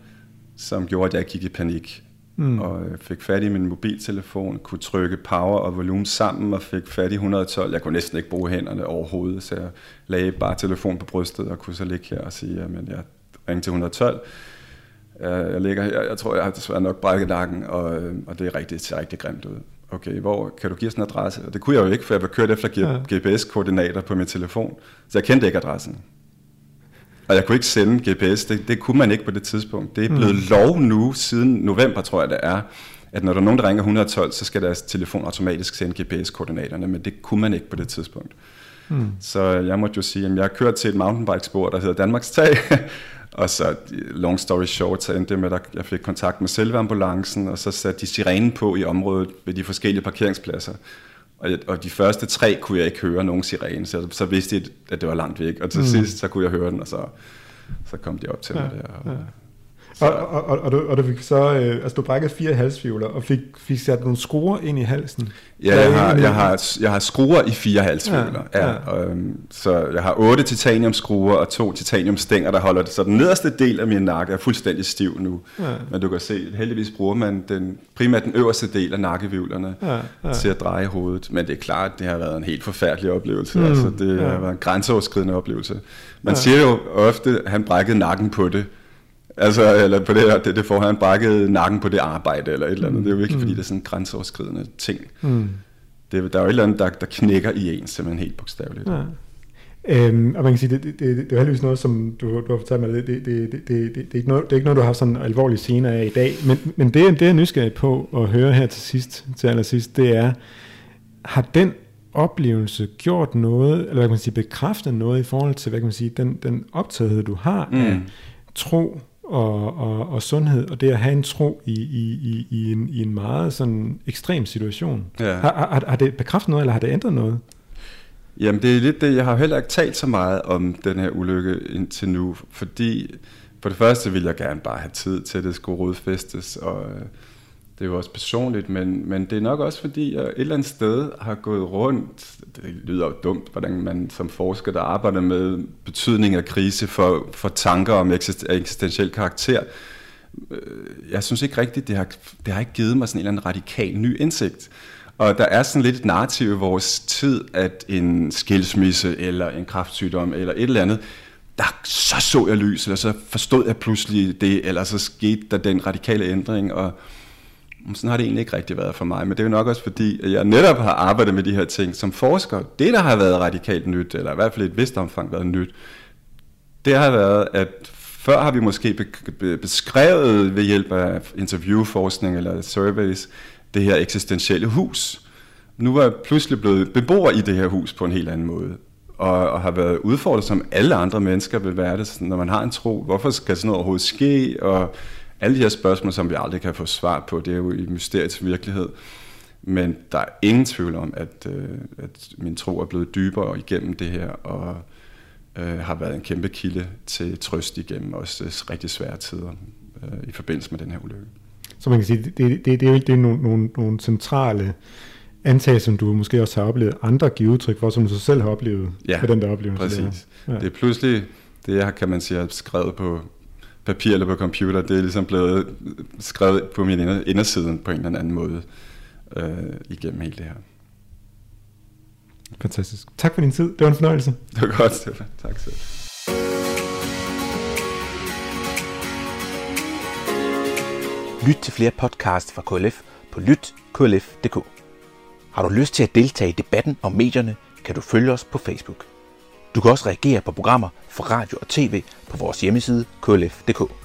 som gjorde, at jeg gik i panik. Mm. Og øh, fik fat i min mobiltelefon, kunne trykke power og volumen sammen, og fik fat i 112. Jeg kunne næsten ikke bruge hænderne overhovedet, så jeg lagde bare telefon på brystet, og kunne så ligge her og sige, at jeg ringte til 112. Jeg ligger her, jeg tror, jeg har desværre nok brækket nakken, og, øh, og det er rigtig, det ser rigtig grimt ud okay, hvor kan du give os en adresse? Og det kunne jeg jo ikke, for jeg var kørt efter. GPS-koordinater på min telefon, så jeg kendte ikke adressen. Og jeg kunne ikke sende GPS, det, det kunne man ikke på det tidspunkt. Det er blevet mm. lov nu, siden november tror jeg det er, at når der er nogen, der ringer 112, så skal deres telefon automatisk sende GPS-koordinaterne, men det kunne man ikke på det tidspunkt. Mm. Så jeg måtte jo sige, at jeg har kørt til et mountainbike-spor, der hedder Danmarks Tag, og så, long story short, så endte det med, at jeg fik kontakt med selve ambulancen, og så satte de sirenen på i området ved de forskellige parkeringspladser. Og, og de første tre kunne jeg ikke høre nogen sirene, så, så vidste jeg, at det var langt væk. Og til mm. sidst, så kunne jeg høre den, og så, så kom de op til ja, mig der. Og, ja. Og, og, og, og, du, og du fik så, øh, altså du brækkede fire halsfivler, og fik, fik sat nogle skruer ind i halsen. Ja, jeg har, jeg har, jeg har skruer i fire halsfivler. Ja, ja. øhm, så jeg har otte titaniumskruer og to titaniumstænger, der holder det. Så den nederste del af min nakke er fuldstændig stiv nu. Ja. Men du kan se, heldigvis bruger man den, primært den øverste del af nakkevivlerne ja, ja. til at dreje hovedet. Men det er klart, at det har været en helt forfærdelig oplevelse. Mm, altså, det ja. har været en grænseoverskridende oplevelse. Man ja. siger jo ofte, at han brækkede nakken på det. Altså, eller på det her, det, det får han brækket nakken på det arbejde, eller et eller andet. Mm. Det er jo virkelig, mm. fordi det er sådan en grænseoverskridende ting. Mm. Det, der er jo et eller andet, der, der knækker i en, simpelthen helt bogstaveligt. Ja. Øhm, og man kan sige, det, det, det, det er heldigvis noget, som du, du har fortalt mig, det, det, det, det, det, det, er ikke noget, det er ikke noget, du har haft sådan alvorlige scener af i dag, men, men det, det er nysgerrig på at høre her til sidst, til allersidst, det er, har den oplevelse gjort noget, eller hvad kan man sige, bekræftet noget i forhold til, hvad kan man sige, den, den optagethed, du har mm. af tro og, og, og sundhed, og det at have en tro i, i, i, i, en, i en meget sådan ekstrem situation. Ja. Har, har, har det bekræftet noget, eller har det ændret noget? Jamen det er lidt det, jeg har heller ikke talt så meget om den her ulykke indtil nu, fordi for det første vil jeg gerne bare have tid til, at det skulle rodfæstes, og øh, det er jo også personligt, men, men det er nok også fordi, jeg et eller andet sted har gået rundt, det lyder jo dumt, hvordan man som forsker, der arbejder med betydning af krise for, for tanker om eksistentiel karakter, øh, jeg synes ikke rigtigt, det har, det har ikke givet mig sådan en eller anden radikal ny indsigt. Og der er sådan lidt et narrativ i vores tid, at en skilsmisse eller en kraftsygdom eller et eller andet, der så så jeg lys, eller så forstod jeg pludselig det, eller så skete der den radikale ændring, og sådan har det egentlig ikke rigtig været for mig, men det er jo nok også fordi, at jeg netop har arbejdet med de her ting som forsker. Det, der har været radikalt nyt, eller i hvert fald i et vist omfang været nyt, det har været, at før har vi måske beskrevet ved hjælp af interviewforskning eller surveys, det her eksistentielle hus. Nu er jeg pludselig blevet beboer i det her hus på en helt anden måde, og, og har været udfordret, som alle andre mennesker vil være det, når man har en tro. Hvorfor skal sådan noget overhovedet ske? Og alle de her spørgsmål, som vi aldrig kan få svar på, det er jo i mysteriets virkelighed. Men der er ingen tvivl om, at, øh, at min tro er blevet dybere igennem det her, og øh, har været en kæmpe kilde til trøst igennem også rigtig svære tider øh, i forbindelse med den her ulykke. Så man kan sige, det, det, det, det er jo det er nogle, nogle, nogle centrale antagelser, som du måske også har oplevet andre give udtryk for, som du selv har oplevet ja, med den der oplevelse. præcis. Ja. Det er pludselig, det jeg kan man sige, har skrevet på papir eller på computer, det er ligesom blevet skrevet på min indersiden på en eller anden måde øh, igennem hele det her. Fantastisk. Tak for din tid. Det var en fornøjelse. Det var godt, Stefan. Tak selv. Lyt til flere podcasts fra KLF på lytklf.dk. Har du lyst til at deltage i debatten om medierne, kan du følge os på Facebook. Du kan også reagere på programmer fra radio og tv på vores hjemmeside klf.dk.